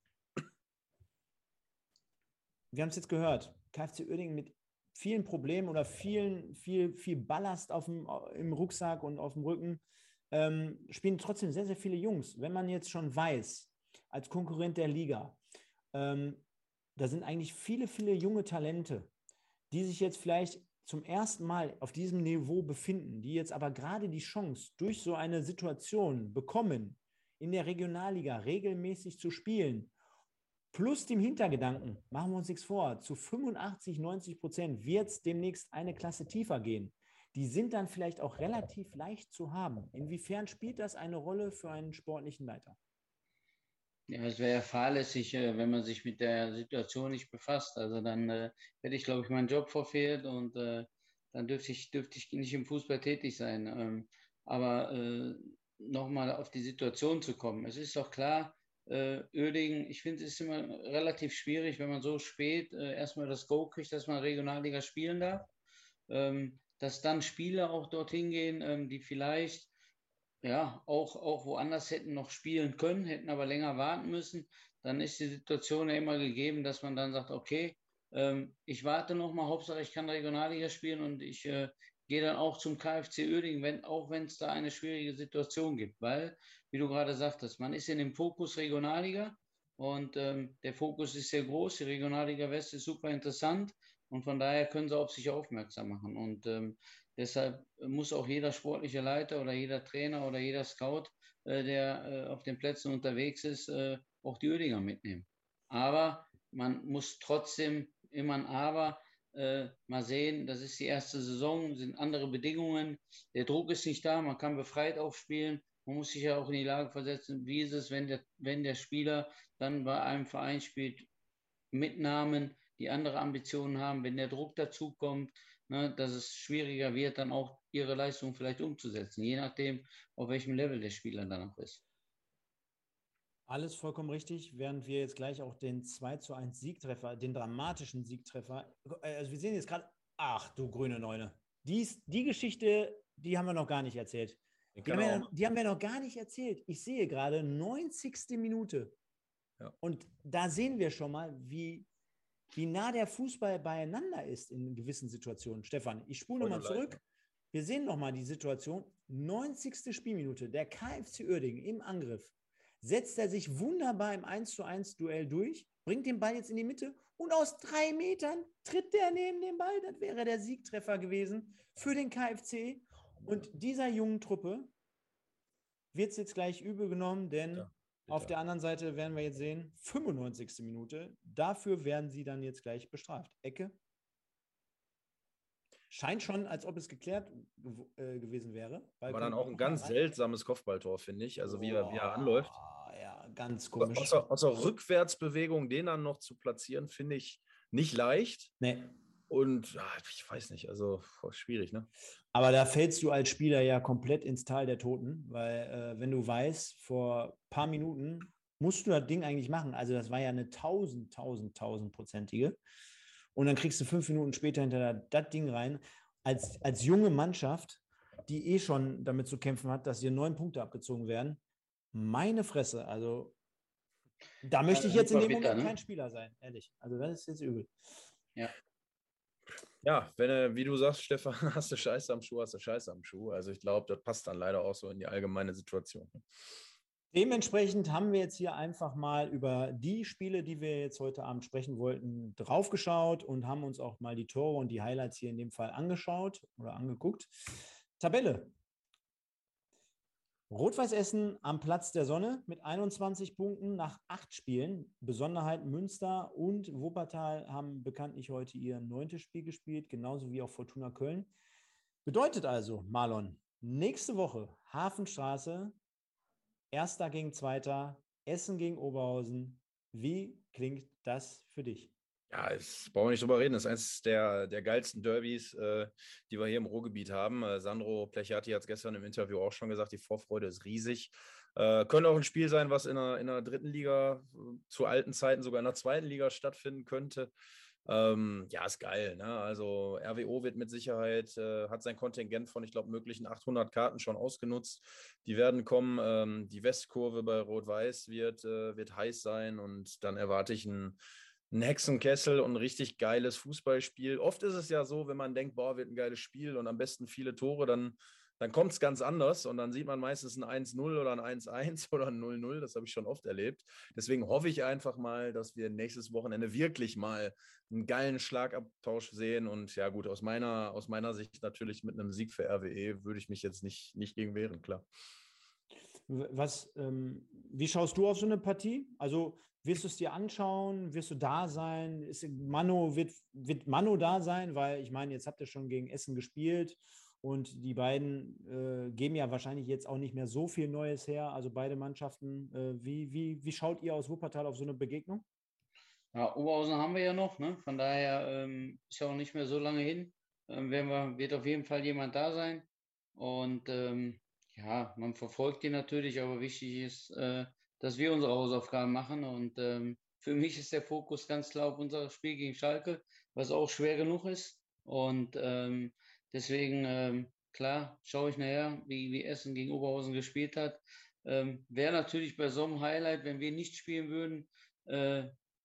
wir haben es jetzt gehört. KfC Uerdingen mit vielen Problemen oder vielen, viel, viel Ballast auf dem, im Rucksack und auf dem Rücken. Ähm, spielen trotzdem sehr, sehr viele Jungs. Wenn man jetzt schon weiß, als Konkurrent der Liga, ähm, da sind eigentlich viele, viele junge Talente, die sich jetzt vielleicht zum ersten Mal auf diesem Niveau befinden, die jetzt aber gerade die Chance durch so eine Situation bekommen, in der Regionalliga regelmäßig zu spielen, plus dem Hintergedanken, machen wir uns nichts vor, zu 85, 90 Prozent wird es demnächst eine Klasse tiefer gehen. Die sind dann vielleicht auch relativ leicht zu haben. Inwiefern spielt das eine Rolle für einen sportlichen Leiter?
Ja, es wäre fahrlässig, äh, wenn man sich mit der Situation nicht befasst. Also dann äh, hätte ich, glaube ich, meinen Job verfehlt und äh, dann dürfte ich, dürfte ich nicht im Fußball tätig sein. Ähm, aber äh, nochmal auf die Situation zu kommen. Es ist doch klar, äh, Oerdingen, ich finde es ist immer relativ schwierig, wenn man so spät äh, erstmal das Go kriegt, dass man Regionalliga spielen darf. ähm, dass dann Spieler auch dorthin gehen, ähm, die vielleicht ja auch, auch woanders hätten noch spielen können, hätten aber länger warten müssen. Dann ist die Situation ja immer gegeben, dass man dann sagt, okay, ähm, ich warte noch mal, Hauptsache ich kann Regionalliga spielen und ich äh, gehe dann auch zum KfC Uerdingen, wenn, auch wenn es da eine schwierige Situation gibt, weil, wie du gerade sagtest, man ist in dem Fokus Regionalliga und ähm, der Fokus ist sehr groß, die Regionalliga West ist super interessant und von daher können sie auf sich aufmerksam machen. Und ähm, deshalb muss auch jeder sportliche Leiter oder jeder Trainer oder jeder Scout, äh, der äh, auf den Plätzen unterwegs ist, äh, auch die Uerdinger mitnehmen. Aber man muss trotzdem immer ein Aber. Äh, mal sehen, das ist die erste Saison, sind andere Bedingungen. Der Druck ist nicht da, man kann befreit aufspielen. Man muss sich ja auch in die Lage versetzen, wie ist es, wenn der, wenn der Spieler dann bei einem Verein spielt mit Namen, die andere Ambitionen haben, wenn der Druck dazu kommt, ne, dass es schwieriger wird, dann auch ihre Leistung vielleicht umzusetzen, je nachdem, auf welchem Level der Spieler dann auch ist.
Alles vollkommen richtig, während wir jetzt gleich auch den 2 zu 1 Siegtreffer, den dramatischen Siegtreffer, äh, also wir sehen jetzt gerade, ach du grüne Neune, Dies, die Geschichte, die haben wir noch gar nicht erzählt. Die haben, wir, die haben, wir, noch gar nicht erzählt. Ich sehe gerade 90. Minute. Ja. Und da sehen wir schon mal, wie, wie nah der Fußball beieinander ist in gewissen Situationen. Stefan, ich spule nochmal zurück. Wir sehen nochmal die Situation. 90. Spielminute, der KFC Uerdingen im Angriff setzt er sich wunderbar im 1 zu 1 Duell durch, bringt den Ball jetzt in die Mitte und aus drei Metern tritt der neben den Ball. Das wäre der Siegtreffer gewesen für den KfC. Und dieser jungen Truppe wird es jetzt gleich übel genommen, denn ja, auf der anderen Seite werden wir jetzt sehen, 95. Minute, dafür werden sie dann jetzt gleich bestraft. Ecke. Scheint schon, als ob es geklärt äh, gewesen wäre.
War dann auch ein ganz seltsames Kopfballtor, finde ich. Also wie, er, wie er anläuft
ganz komisch.
Außer, außer Rückwärtsbewegung, den dann noch zu platzieren, finde ich nicht leicht.
Nee.
Und ja, ich weiß nicht, also schwierig, ne?
Aber da fällst du als Spieler ja komplett ins Tal der Toten, weil äh, wenn du weißt, vor ein paar Minuten musst du das Ding eigentlich machen. Also das war ja eine tausend, tausend, tausendprozentige. Und dann kriegst du fünf Minuten später hinter das Ding rein. Als, als junge Mannschaft, die eh schon damit zu kämpfen hat, dass hier neun Punkte abgezogen werden, meine Fresse, also da möchte ich jetzt in dem bitter, Moment ne? kein Spieler sein, ehrlich. Also das ist jetzt übel.
Ja. Ja, wenn du, wie du sagst, Stefan, hast du Scheiße am Schuh, hast du Scheiße am Schuh. Also ich glaube, das passt dann leider auch so in die allgemeine Situation.
Dementsprechend haben wir jetzt hier einfach mal über die Spiele, die wir jetzt heute Abend sprechen wollten, draufgeschaut und haben uns auch mal die Tore und die Highlights hier in dem Fall angeschaut oder angeguckt. Tabelle. Rot-Weiß Essen am Platz der Sonne mit 21 Punkten nach acht Spielen. Besonderheit Münster und Wuppertal haben bekanntlich heute ihr neuntes Spiel gespielt, genauso wie auch Fortuna Köln. Bedeutet also, Marlon, nächste Woche Hafenstraße, Erster gegen Zweiter, Essen gegen Oberhausen. Wie klingt das für dich?
Ja, es brauchen wir nicht drüber reden. Das ist eines der, der geilsten Derbys, äh, die wir hier im Ruhrgebiet haben. Äh, Sandro Plechati hat es gestern im Interview auch schon gesagt, die Vorfreude ist riesig. Äh, könnte auch ein Spiel sein, was in der, in der dritten Liga zu alten Zeiten sogar in der zweiten Liga stattfinden könnte. Ähm, ja, ist geil. Ne? Also RWO wird mit Sicherheit, äh, hat sein Kontingent von, ich glaube, möglichen 800 Karten schon ausgenutzt. Die werden kommen. Ähm, die Westkurve bei Rot-Weiß wird, äh, wird heiß sein und dann erwarte ich ein ein Hexenkessel und ein richtig geiles Fußballspiel. Oft ist es ja so, wenn man denkt, boah, wird ein geiles Spiel und am besten viele Tore, dann, dann kommt es ganz anders und dann sieht man meistens ein 1-0 oder ein 1-1 oder ein 0-0. Das habe ich schon oft erlebt. Deswegen hoffe ich einfach mal, dass wir nächstes Wochenende wirklich mal einen geilen Schlagabtausch sehen. Und ja, gut, aus meiner, aus meiner Sicht natürlich mit einem Sieg für RWE würde ich mich jetzt nicht, nicht gegen wehren, klar.
Was, ähm, wie schaust du auf so eine Partie? Also wirst du es dir anschauen? Wirst du da sein? Ist Mano, wird, wird Mano da sein? Weil ich meine, jetzt habt ihr schon gegen Essen gespielt und die beiden äh, geben ja wahrscheinlich jetzt auch nicht mehr so viel Neues her. Also beide Mannschaften. Äh, wie, wie, wie schaut ihr aus Wuppertal auf so eine Begegnung?
Ja, Oberhausen haben wir ja noch, ne? Von daher ähm, ist ja auch nicht mehr so lange hin. Ähm, wir, wird auf jeden Fall jemand da sein. Und ähm, ja, man verfolgt die natürlich, aber wichtig ist, äh, dass wir unsere Hausaufgaben machen. Und ähm, für mich ist der Fokus ganz klar auf unser Spiel gegen Schalke, was auch schwer genug ist. Und ähm, deswegen, ähm, klar, schaue ich nachher, wie, wie Essen gegen Oberhausen gespielt hat. Ähm, Wäre natürlich bei so einem Highlight, wenn wir nicht spielen würden, äh,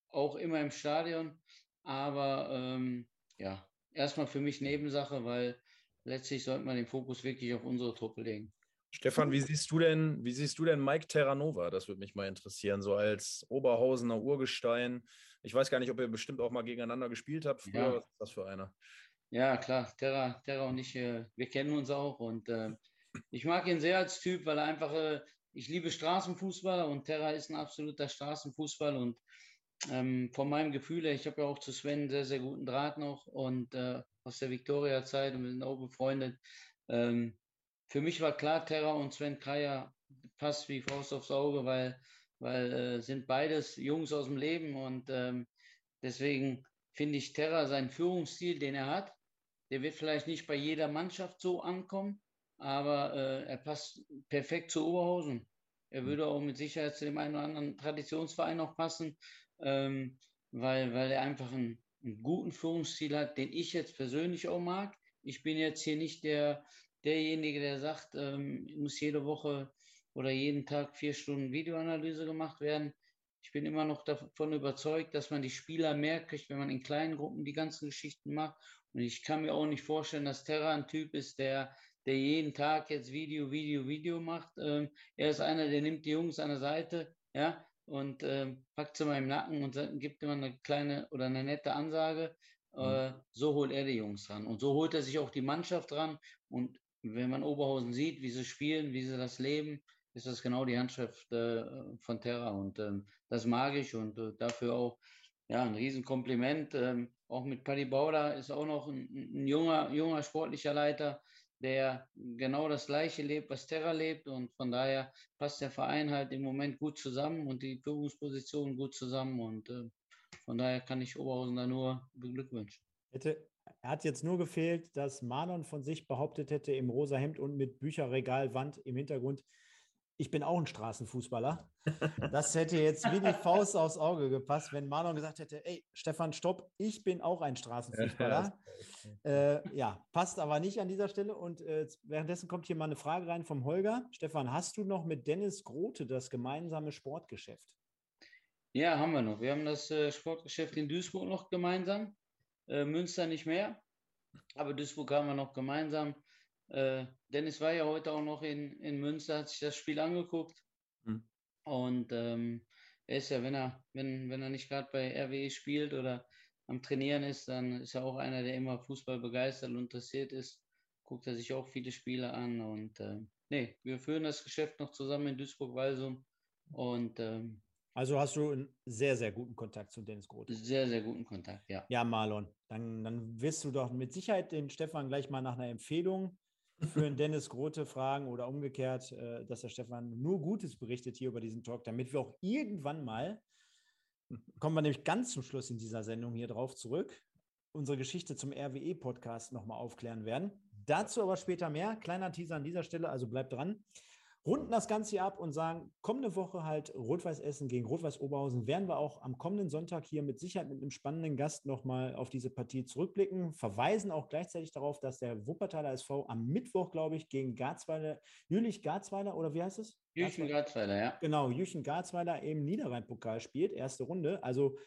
auch immer im Stadion. Aber ähm, ja, erstmal für mich Nebensache, weil letztlich sollte man den Fokus wirklich auf unsere Truppe legen.
Stefan, wie siehst du denn, wie siehst du denn Mike Terranova? Das würde mich mal interessieren, so als Oberhausener Urgestein. Ich weiß gar nicht, ob ihr bestimmt auch mal gegeneinander gespielt habt früher. Ja. Was ist das für einer?
Ja, klar, Terra, Terra und ich, äh, wir kennen uns auch und äh, ich mag ihn sehr als Typ, weil er einfach, äh, ich liebe Straßenfußball und Terra ist ein absoluter Straßenfußball und ähm, von meinem Gefühl her, ich habe ja auch zu Sven einen sehr, sehr guten Draht noch und äh, aus der Viktoria-Zeit und wir sind auch befreundet. Ähm, für mich war klar, Terra und Sven Kreier passt wie Faust aufs Auge, weil, weil äh, sind beides Jungs aus dem Leben und ähm, deswegen finde ich Terra seinen Führungsstil, den er hat, der wird vielleicht nicht bei jeder Mannschaft so ankommen, aber äh, er passt perfekt zu Oberhausen. Er hm. würde auch mit Sicherheit zu dem einen oder anderen Traditionsverein noch passen ähm, weil, weil er einfach einen, einen, guten Führungsstil hat, den ich jetzt persönlich auch mag. Ich bin jetzt hier nicht der, derjenige, der sagt, ähm, muss jede Woche oder jeden Tag vier Stunden Videoanalyse gemacht werden. Ich bin immer noch davon überzeugt, dass man die Spieler mehr kriegt, wenn man in kleinen Gruppen die ganzen Geschichten macht. Und ich kann mir auch nicht vorstellen, dass Terra ein Typ ist, der, der jeden Tag jetzt Video, Video, Video macht. Ähm, er ist einer, der nimmt die Jungs an der Seite, ja, und äh, packt sie mal im Nacken und gibt immer eine kleine oder eine nette Ansage. Äh, mhm. so holt er die Jungs ran. Und so holt er sich auch die Mannschaft ran. Und wenn man Oberhausen sieht, wie sie spielen, wie sie das leben, ist das genau die Handschrift äh, von Terra. Und ähm, das mag ich und äh, dafür auch ja, ein Riesenkompliment. Ähm, auch mit Paddy Bauder ist auch noch ein, ein junger, junger sportlicher Leiter, der genau das Gleiche lebt, was Terra lebt. Und von daher passt der Verein halt im Moment gut zusammen und die Führungspositionen gut zusammen. Und äh, von daher kann ich Oberhausen da nur beglückwünschen.
Hätte, er hat jetzt nur gefehlt, dass Marlon von sich behauptet hätte im rosa Hemd und mit Bücherregalwand im Hintergrund, ich bin auch ein Straßenfußballer. Das hätte jetzt wie die Faust aufs Auge gepasst, wenn Marlon gesagt hätte, ey, Stefan, stopp, ich bin auch ein Straßenfußballer. äh, ja, passt aber nicht an dieser Stelle. Und äh, währenddessen kommt hier mal eine Frage rein vom Holger. Stefan, hast du noch mit Dennis Grote das gemeinsame Sportgeschäft?
Ja, haben wir noch. Wir haben das äh, Sportgeschäft in Duisburg noch gemeinsam. Äh, Münster nicht mehr. Aber Duisburg haben wir noch gemeinsam. Äh, Dennis war ja heute auch noch in, in Münster, hat sich das Spiel angeguckt. Hm. Und ähm, er ist ja, wenn er, wenn, wenn er nicht gerade bei RWE spielt oder am Trainieren ist, dann ist er auch einer, der immer Fußball begeistert und interessiert ist. Guckt er sich auch viele Spiele an. Und äh, nee, wir führen das Geschäft noch zusammen in Duisburg-Walsum. Und ähm,
also hast du einen sehr, sehr guten Kontakt zu Dennis Groth.
Sehr, sehr guten Kontakt, ja.
Ja, Marlon, dann, dann wirst du doch mit Sicherheit den Stefan gleich mal nach einer Empfehlung für einen Dennis Grote fragen oder umgekehrt, äh, dass der Stefan nur Gutes berichtet hier über diesen Talk, damit wir auch irgendwann mal, kommen wir nämlich ganz zum Schluss in dieser Sendung hier drauf zurück, unsere Geschichte zum RWE-Podcast nochmal aufklären werden. Dazu aber später mehr. Kleiner Teaser an dieser Stelle, also bleibt dran runden das Ganze hier ab und sagen, kommende Woche halt Rot-Weiß Essen gegen Rot-Weiß Oberhausen. Werden wir auch am kommenden Sonntag hier mit Sicherheit mit einem spannenden Gast nochmal auf diese Partie zurückblicken. Verweisen auch gleichzeitig darauf, dass der Wuppertaler SV am Mittwoch, glaube ich, gegen Garzweiler, Jülich Garzweiler oder wie heißt es?
Jüchen Garzweiler, ja.
Genau, Jüchen Garzweiler im Niederrhein-Pokal spielt, erste Runde. Also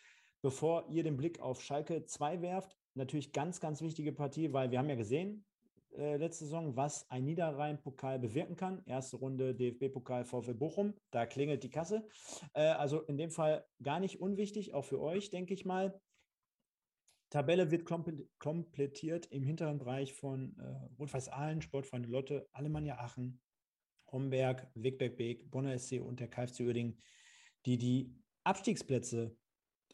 bevor ihr den Blick auf Schalke 2 werft, natürlich ganz, ganz wichtige Partie, weil wir haben ja gesehen, äh, letzte Saison, was ein Niederrhein-Pokal bewirken kann. Erste Runde DFB-Pokal VfL Bochum, da klingelt die Kasse. Äh, also in dem Fall gar nicht unwichtig, auch für euch, denke ich mal. Tabelle wird komplettiert im hinteren Bereich von äh, Rot-Weiß Aalen, Sportfreunde Lotte, Alemannia Aachen, Homberg, Wegberg Beek, Bonner SC und der KfC Uerdingen, die die Abstiegsplätze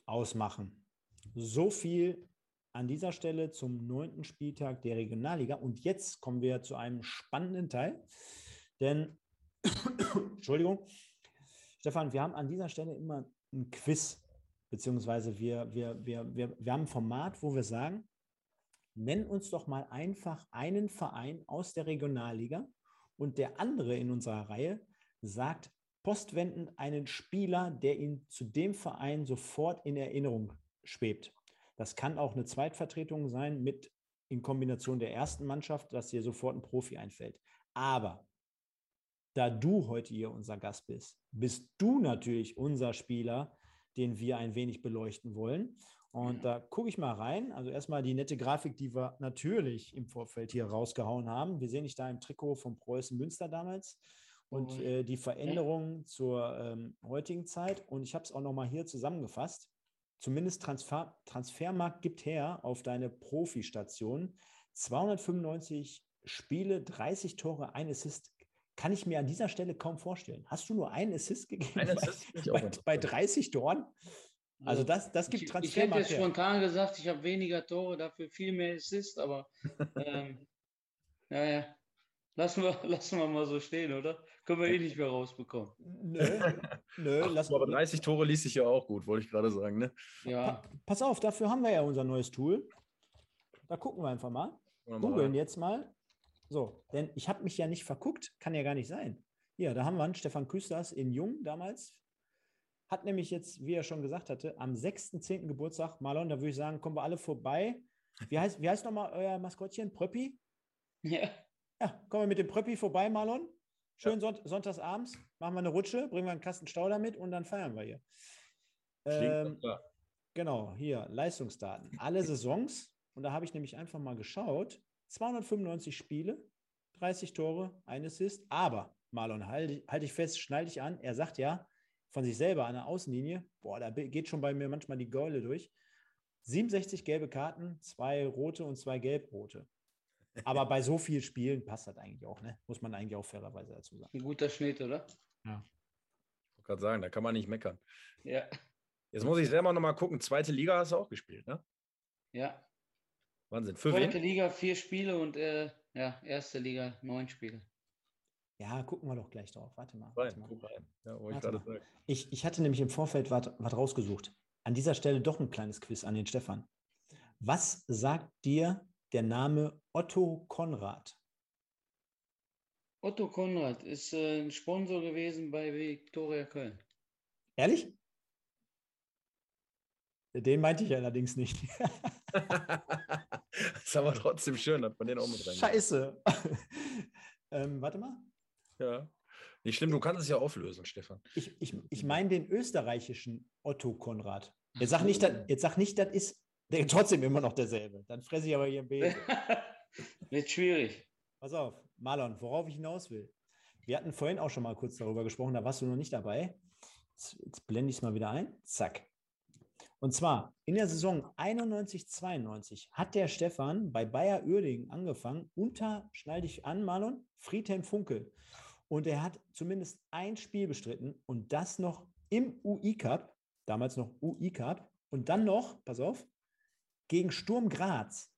ausmachen. So viel an dieser Stelle zum neunten Spieltag der Regionalliga. Und jetzt kommen wir zu einem spannenden Teil. Denn, Entschuldigung, Stefan, wir haben an dieser Stelle immer ein Quiz, beziehungsweise wir, wir, wir, wir, wir haben ein Format, wo wir sagen, nenn uns doch mal einfach einen Verein aus der Regionalliga und der andere in unserer Reihe sagt postwendend einen Spieler, der ihn zu dem Verein sofort in Erinnerung schwebt. Das kann auch eine Zweitvertretung sein mit in Kombination der ersten Mannschaft, dass dir sofort ein Profi einfällt. Aber da du heute hier unser Gast bist, bist du natürlich unser Spieler, den wir ein wenig beleuchten wollen. Und da gucke ich mal rein. Also erstmal die nette Grafik, die wir natürlich im Vorfeld hier rausgehauen haben. Wir sehen dich da im Trikot von Preußen Münster damals und äh, die Veränderungen zur ähm, heutigen Zeit. Und ich habe es auch nochmal hier zusammengefasst. Zumindest Transfer, Transfermarkt gibt her auf deine Profi-Station 295 Spiele, 30 Tore, ein Assist. Kann ich mir an dieser Stelle kaum vorstellen. Hast du nur einen Assist gegeben ein Assist bei, bei, bei 30 Toren? Also das, das gibt
Transfermarkt. Ich, ich hätte jetzt spontan gesagt, ich habe weniger Tore, dafür viel mehr Assist, aber ähm, ja, ja. Lassen wir, lassen wir mal so stehen, oder? Können wir eh nicht mehr rausbekommen.
Nö, nö. Ach, lass aber 30 Tore ließ sich ja auch gut, wollte ich gerade sagen. Ne?
Ja. Pa pass auf, dafür haben wir ja unser neues Tool. Da gucken wir einfach mal. Googeln jetzt mal. So, denn ich habe mich ja nicht verguckt, kann ja gar nicht sein. Hier, da haben wir einen Stefan Küsters in Jung damals. Hat nämlich jetzt, wie er schon gesagt hatte, am 6.10. Geburtstag. Marlon, da würde ich sagen, kommen wir alle vorbei. Wie heißt, wie heißt nochmal euer Maskottchen? Pröppi?
Ja.
Ja, kommen wir mit dem Pröppi vorbei, Marlon. Schön ja. sonntagsabends, machen wir eine Rutsche, bringen wir einen Kasten Stauder mit und dann feiern wir hier. Ähm, genau, hier, Leistungsdaten. Alle Saisons, und da habe ich nämlich einfach mal geschaut, 295 Spiele, 30 Tore, ein Assist, aber Marlon, halte halt ich fest, schneide dich an, er sagt ja von sich selber an der Außenlinie, boah, da geht schon bei mir manchmal die Gäule durch. 67 gelbe Karten, zwei rote und zwei gelb-rote. Aber bei so vielen Spielen passt das eigentlich auch, ne? Muss man eigentlich auch fairerweise dazu sagen.
Ein guter Schnitt, oder?
Ja. Ich wollte gerade sagen, da kann man nicht meckern.
Ja.
Jetzt muss ich selber nochmal gucken. Zweite Liga hast du auch gespielt, ne?
Ja.
Wahnsinn. Für
Zweite wen? Liga vier Spiele und äh, ja, erste Liga neun Spiele.
Ja, gucken wir doch gleich drauf. Warte mal.
Rein, warte mal. Rein. Ja,
ich, ich, ich, hatte nämlich im Vorfeld was rausgesucht. An dieser Stelle doch ein kleines Quiz an den Stefan. Was sagt dir der Name Otto Konrad?
Otto Konrad ist äh, ein Sponsor gewesen bei Viktoria Köln.
Ehrlich? Den meinte ich allerdings nicht.
ist aber trotzdem schön, dass man den auch mit rein.
Scheiße. ähm, warte mal.
Ja. Nicht schlimm, du kannst es ja auflösen, Stefan.
Ich, ich, ich meine den österreichischen Otto Konrad. Jetzt sag nicht, das, jetzt sag nicht, das ist der, trotzdem immer noch derselbe. Dann fresse ich aber hier ein Besen.
Wird schwierig.
Pass auf, Marlon, worauf ich hinaus will. Wir hatten vorhin auch schon mal kurz darüber gesprochen, da warst du noch nicht dabei. Jetzt, jetzt blende ich es mal wieder ein. Zack. Und zwar in der Saison 91-92 hat der Stefan bei Bayer Uerdingen angefangen, unter, schnall dich an, Marlon, Friedhelm Funkel. Und er hat zumindest ein Spiel bestritten und das noch im UI Cup, damals noch UI Cup, und dann noch, pass auf, gegen Sturm Graz.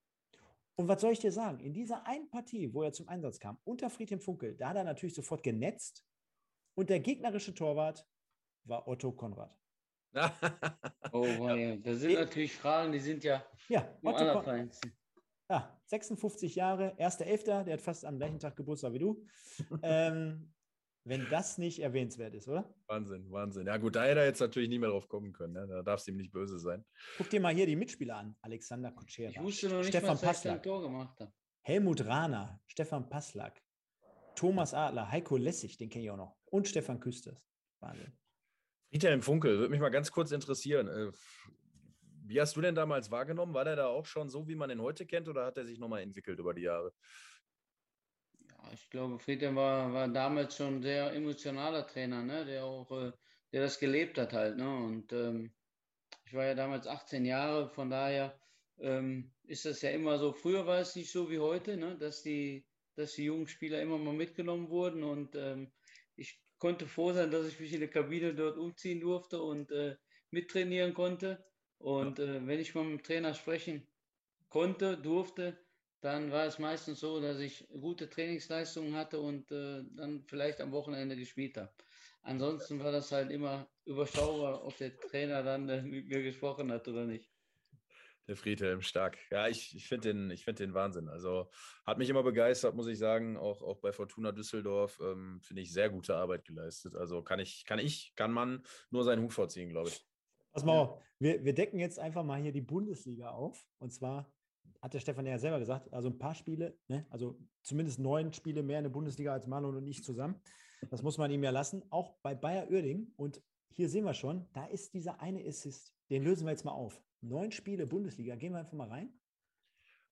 Und was soll ich dir sagen? In dieser einen Partie, wo er zum Einsatz kam, unter Friedhelm Funkel, da hat er natürlich sofort genetzt. Und der gegnerische Torwart war Otto Konrad.
oh, ja. Das sind natürlich Fragen, die sind ja,
ja, Otto Kon ja 56 Jahre, erster Elfter, der hat fast am gleichen Tag Geburtstag wie du. ähm, wenn das nicht erwähnenswert ist, oder?
Wahnsinn, Wahnsinn. Ja, gut, da hätte er jetzt natürlich nie mehr drauf kommen können. Ne? Da darf es ihm nicht böse sein.
Guck dir mal hier die Mitspieler an. Alexander Kutschera.
Ich wusste noch nicht, Stefan was er Tor gemacht hat.
Helmut Rahner, Stefan Passlack, Thomas Adler, Heiko Lessig, den kenne ich auch noch. Und Stefan Küsters. Wahnsinn.
Friedhelm Funkel, würde mich mal ganz kurz interessieren. Äh, wie hast du denn damals wahrgenommen? War der da auch schon so, wie man ihn heute kennt, oder hat er sich nochmal entwickelt über die Jahre?
Ich glaube, Friedhelm war, war damals schon ein sehr emotionaler Trainer, ne? der auch, äh, der das gelebt hat halt. Ne? Und ähm, ich war ja damals 18 Jahre, von daher ähm, ist das ja immer so. Früher war es nicht so wie heute, ne? dass, die, dass die jungen Spieler immer mal mitgenommen wurden und ähm, ich konnte froh sein, dass ich mich in der Kabine dort umziehen durfte und äh, mittrainieren konnte. Und äh, wenn ich mal mit dem Trainer sprechen konnte, durfte, dann war es meistens so, dass ich gute Trainingsleistungen hatte und äh, dann vielleicht am Wochenende gespielt habe. Ansonsten war das halt immer überschaubar, ob der Trainer dann äh, mit mir gesprochen hat oder nicht.
Der Friedhelm, stark. Ja, ich, ich finde den, find den Wahnsinn. Also hat mich immer begeistert, muss ich sagen. Auch, auch bei Fortuna Düsseldorf ähm, finde ich sehr gute Arbeit geleistet. Also kann ich, kann ich, kann man nur seinen Hut vorziehen, glaube ich.
Pass mal auf, wir, wir decken jetzt einfach mal hier die Bundesliga auf. Und zwar hat der Stefan ja selber gesagt, also ein paar Spiele, ne? also zumindest neun Spiele mehr in der Bundesliga als Marlon und ich zusammen. Das muss man ihm ja lassen. Auch bei Bayer Uerding. Und hier sehen wir schon, da ist dieser eine Assist. Den lösen wir jetzt mal auf. Neun Spiele Bundesliga. Gehen wir einfach mal rein.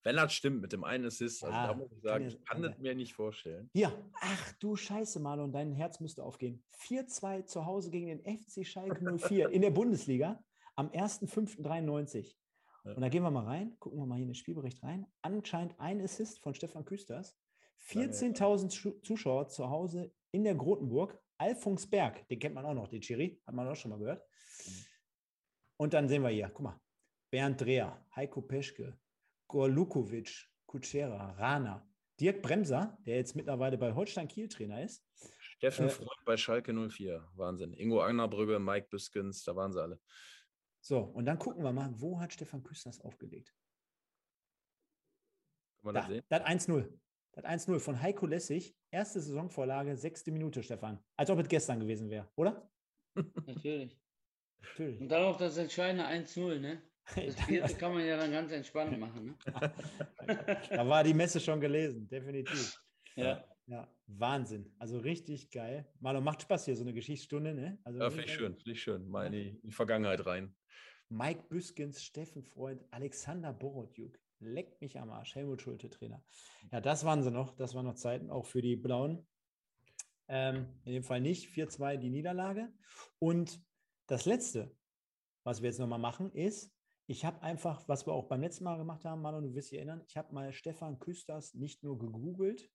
Wenn das stimmt mit dem einen Assist, also ja, da muss ich sagen, ich kann das mir nicht vorstellen.
Ja, ach du Scheiße, Marlon, dein Herz müsste aufgehen. 4-2 zu Hause gegen den FC Schalke 04 in der Bundesliga am 1.5.93. Und da gehen wir mal rein, gucken wir mal hier in den Spielbericht rein. Anscheinend ein Assist von Stefan Küsters. 14.000 Zuschauer zu Hause in der Grotenburg. Alfons Berg, den kennt man auch noch, den Chiri, hat man auch schon mal gehört. Mhm. Und dann sehen wir hier, guck mal, Bernd Dreher, Heiko Peschke, Gorlukovic, Kutschera, Rana, Dirk Bremser, der jetzt mittlerweile bei Holstein Kiel Trainer ist.
Steffen äh, Freund bei Schalke 04, Wahnsinn. Ingo Agnerbrügge, Mike Büskens, da waren sie alle.
So, und dann gucken wir mal, wo hat Stefan Küsters aufgelegt? Kann man da, das sehen? Das 1-0. Das 1-0 von Heiko Lessig, erste Saisonvorlage, sechste Minute, Stefan. Als ob es gestern gewesen wäre, oder?
Natürlich. Natürlich. Und dann auch das entscheidende 1-0, ne? Das vierte kann man ja dann ganz entspannt machen. Ne?
da war die Messe schon gelesen, definitiv. Ja. Ja, Wahnsinn. Also richtig geil. Malo, macht Spaß hier, so eine Geschichtsstunde, ne? Also
ja, finde ich schön, finde ich schön. Mal in die, in die Vergangenheit rein.
Mike Büskens, Steffen Freund, Alexander Borodjuk. Leckt mich am Arsch. Helmut Schulte, Trainer. Ja, das waren sie noch. Das waren noch Zeiten auch für die Blauen. Ähm, in dem Fall nicht. 4-2 die Niederlage. Und das Letzte, was wir jetzt nochmal machen, ist, ich habe einfach, was wir auch beim letzten Mal gemacht haben, Manuel, du wirst dich erinnern, ich habe mal Stefan Küsters nicht nur gegoogelt,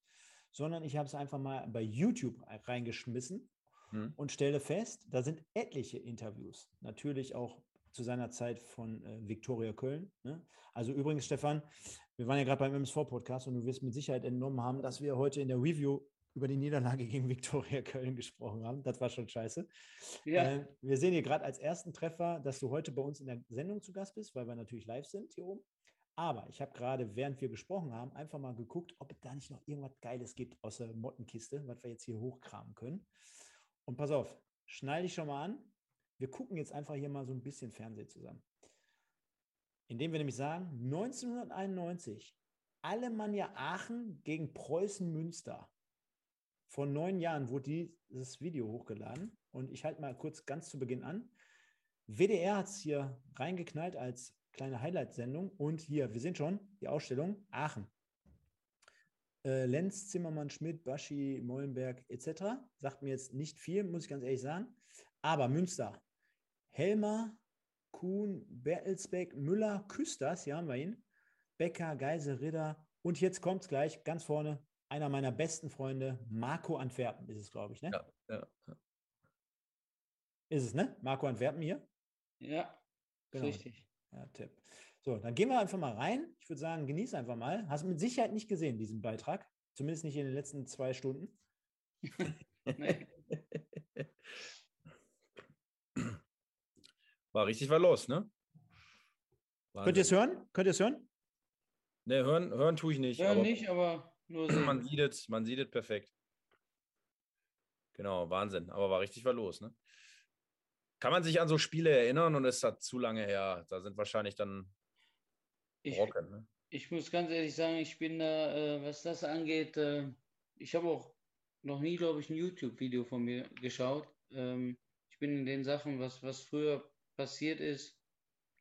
sondern ich habe es einfach mal bei YouTube reingeschmissen hm. und stelle fest, da sind etliche Interviews. Natürlich auch zu seiner Zeit von äh, Viktoria Köln. Ne? Also übrigens, Stefan, wir waren ja gerade beim MSV-Podcast und du wirst mit Sicherheit entnommen haben, dass wir heute in der Review über die Niederlage gegen Viktoria Köln gesprochen haben. Das war schon scheiße. Ja. Äh, wir sehen hier gerade als ersten Treffer, dass du heute bei uns in der Sendung zu Gast bist, weil wir natürlich live sind hier oben. Aber ich habe gerade, während wir gesprochen haben, einfach mal geguckt, ob es da nicht noch irgendwas Geiles gibt aus der Mottenkiste, was wir jetzt hier hochkramen können. Und pass auf, schnall dich schon mal an. Wir gucken jetzt einfach hier mal so ein bisschen Fernsehen zusammen. Indem wir nämlich sagen, 1991, Alemannia Aachen gegen Preußen Münster. Vor neun Jahren wurde dieses Video hochgeladen. Und ich halte mal kurz ganz zu Beginn an. WDR hat es hier reingeknallt als kleine Highlight-Sendung. Und hier, wir sehen schon, die Ausstellung Aachen. Äh, Lenz, Zimmermann, Schmidt, Baschi, Mollenberg etc. Sagt mir jetzt nicht viel, muss ich ganz ehrlich sagen. Aber Münster, Helmer, Kuhn, Bertelsbeck, Müller, Küsters, hier haben wir ihn. Becker, Geise, Ritter. Und jetzt kommt es gleich ganz vorne. Einer meiner besten Freunde, Marco Antwerpen, ist es, glaube ich, ne? Ja, ja. Ist es, ne? Marco Antwerpen hier?
Ja, genau. richtig.
Ja, Tipp. So, dann gehen wir einfach mal rein. Ich würde sagen, genieß einfach mal. Hast du mit Sicherheit nicht gesehen, diesen Beitrag. Zumindest nicht in den letzten zwei Stunden.
War richtig was los, ne?
Wahnsinn. Könnt ihr es hören? Könnt ihr es hören?
Ne, hören, hören tue ich nicht.
Hören aber nicht, aber nur sehen.
Man sieht es, man sieht es perfekt. Genau, Wahnsinn. Aber war richtig was los, ne? Kann man sich an so Spiele erinnern und ist das zu lange her? Da sind wahrscheinlich dann
ich, Brocken, ne? Ich muss ganz ehrlich sagen, ich bin da, äh, was das angeht, äh, ich habe auch noch nie, glaube ich, ein YouTube-Video von mir geschaut. Ähm, ich bin in den Sachen, was, was früher passiert ist,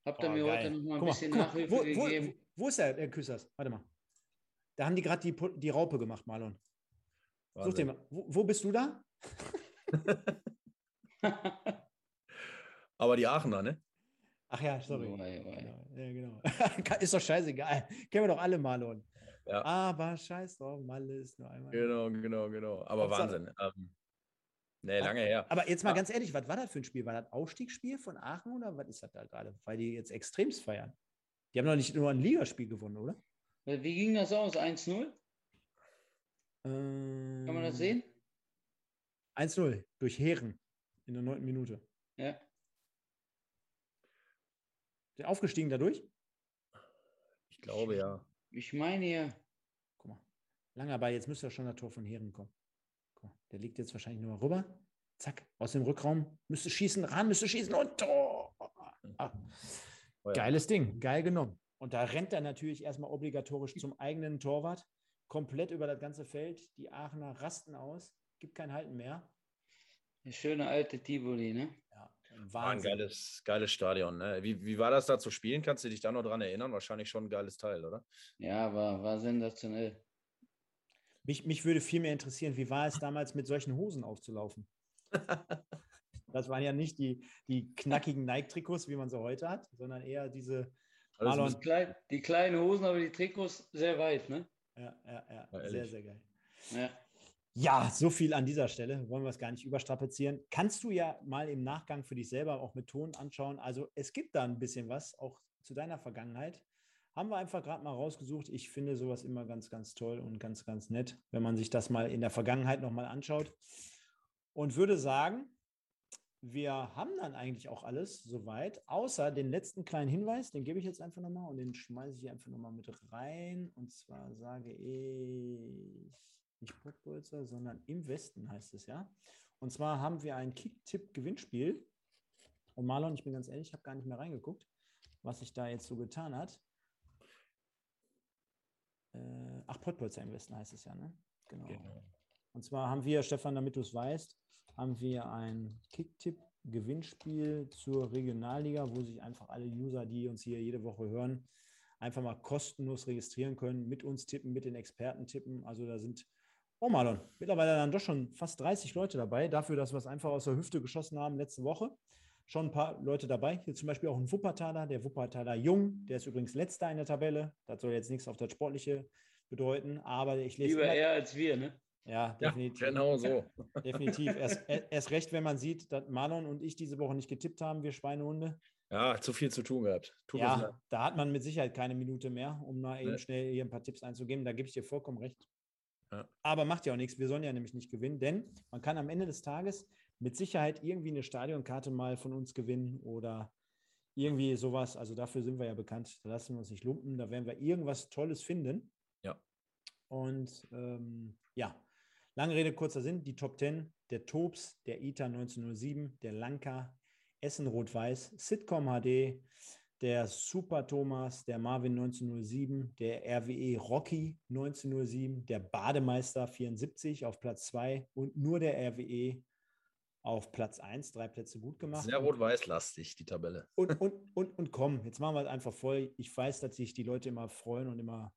habt ihr oh, mir geil. heute noch mal ein guck bisschen mal, Nachhilfe wo, gegeben.
Wo, wo, ist der, der Küssers? Warte mal. Da haben die gerade die, die Raupe gemacht, Marlon. Such dir mal. Wo, wo bist du da?
Aber die Aachener, ne?
Ach ja, sorry. Oh, oh, Ja, genau. ist doch scheißegal. Kennen wir doch alle Marlon. Ja. Aber scheiß drauf, Malle ist nur einmal.
Genau, genau, genau. Aber Wahnsinn. Ähm, nee, lange her.
Aber jetzt mal ah. ganz ehrlich, was war das für ein Spiel? War das Aufstiegsspiel von Aachen oder was ist das da gerade? Weil die jetzt extremst feiern. Die haben doch nicht nur ein Ligaspiel gewonnen, oder?
Wie ging das aus? 1-0? Ähm, Kann man das sehen?
1-0 durch Heeren in der neunten Minute.
Ja.
Der aufgestiegen dadurch?
Ich glaube ja.
Ich meine ja.
Guck mal. Lange Ball, jetzt müsste ja schon das Tor von Heeren kommen. Mal, der liegt jetzt wahrscheinlich nur mal rüber. Zack, aus dem Rückraum. Müsste schießen, ran, müsste schießen und Tor. Ah. Oh ja. Geiles Ding, geil genommen. Und da rennt er natürlich erstmal obligatorisch zum eigenen Torwart, komplett über das ganze Feld. Die Aachener rasten aus, gibt kein Halten mehr.
Der schöne alte Tivoli, ne?
Ja, war ein geiles, geiles Stadion. Ne? Wie, wie war das da zu spielen? Kannst du dich da noch dran erinnern? Wahrscheinlich schon ein geiles Teil, oder?
Ja, war, war sensationell.
Mich, mich würde viel mehr interessieren, wie war es damals mit solchen Hosen aufzulaufen? das waren ja nicht die, die knackigen Nike-Trikots, wie man sie heute hat, sondern eher diese.
Also die, klein, die kleinen Hosen, aber die Trikots sehr weit, ne?
Ja, ja, ja. ja sehr, sehr geil.
Ja.
Ja, so viel an dieser Stelle. Wollen wir es gar nicht überstrapazieren. Kannst du ja mal im Nachgang für dich selber auch mit Ton anschauen. Also es gibt da ein bisschen was, auch zu deiner Vergangenheit. Haben wir einfach gerade mal rausgesucht. Ich finde sowas immer ganz, ganz toll und ganz, ganz nett, wenn man sich das mal in der Vergangenheit nochmal anschaut. Und würde sagen, wir haben dann eigentlich auch alles soweit, außer den letzten kleinen Hinweis, den gebe ich jetzt einfach nochmal und den schmeiße ich einfach nochmal mit rein. Und zwar sage ich nicht Pottbolzer, sondern im Westen heißt es ja. Und zwar haben wir ein Kick-Tipp-Gewinnspiel. Und Marlon, ich bin ganz ehrlich, ich habe gar nicht mehr reingeguckt, was sich da jetzt so getan hat. Äh, ach, Pottbolzer im Westen heißt es ja, ne? Genau. genau. Und zwar haben wir, Stefan, damit du es weißt, haben wir ein Kick-Tipp-Gewinnspiel zur Regionalliga, wo sich einfach alle User, die uns hier jede Woche hören, einfach mal kostenlos registrieren können, mit uns tippen, mit den Experten tippen. Also da sind Oh, Marlon, mittlerweile dann doch schon fast 30 Leute dabei. Dafür, dass wir es einfach aus der Hüfte geschossen haben letzte Woche. Schon ein paar Leute dabei. Hier zum Beispiel auch ein Wuppertaler, der Wuppertaler Jung. Der ist übrigens letzter in der Tabelle. Das soll jetzt nichts auf das Sportliche bedeuten, aber ich lese.
Lieber er als wir, ne?
Ja, definitiv.
Ja, genau so.
Definitiv. Erst, erst recht, wenn man sieht, dass Marlon und ich diese Woche nicht getippt haben, wir Schweinehunde.
Ja, zu viel zu tun gehabt.
Tut ja, da hat man mit Sicherheit keine Minute mehr, um mal eben schnell hier ein paar Tipps einzugeben. Da gebe ich dir vollkommen recht. Ja. Aber macht ja auch nichts. Wir sollen ja nämlich nicht gewinnen, denn man kann am Ende des Tages mit Sicherheit irgendwie eine Stadionkarte mal von uns gewinnen oder irgendwie sowas. Also dafür sind wir ja bekannt. Da lassen wir uns nicht lumpen. Da werden wir irgendwas Tolles finden.
Ja.
Und ähm, ja, lange Rede, kurzer Sinn. Die Top 10, der Tops, der ITA 1907, der Lanka, Essen Rot-Weiß, Sitcom HD, der Super Thomas, der Marvin 1907, der RWE Rocky 1907, der Bademeister 74 auf Platz 2 und nur der RWE auf Platz 1, drei Plätze gut gemacht.
Sehr rot-weiß-lastig, die Tabelle.
Und, und, und, und komm, jetzt machen wir es einfach voll. Ich weiß, dass sich die Leute immer freuen und immer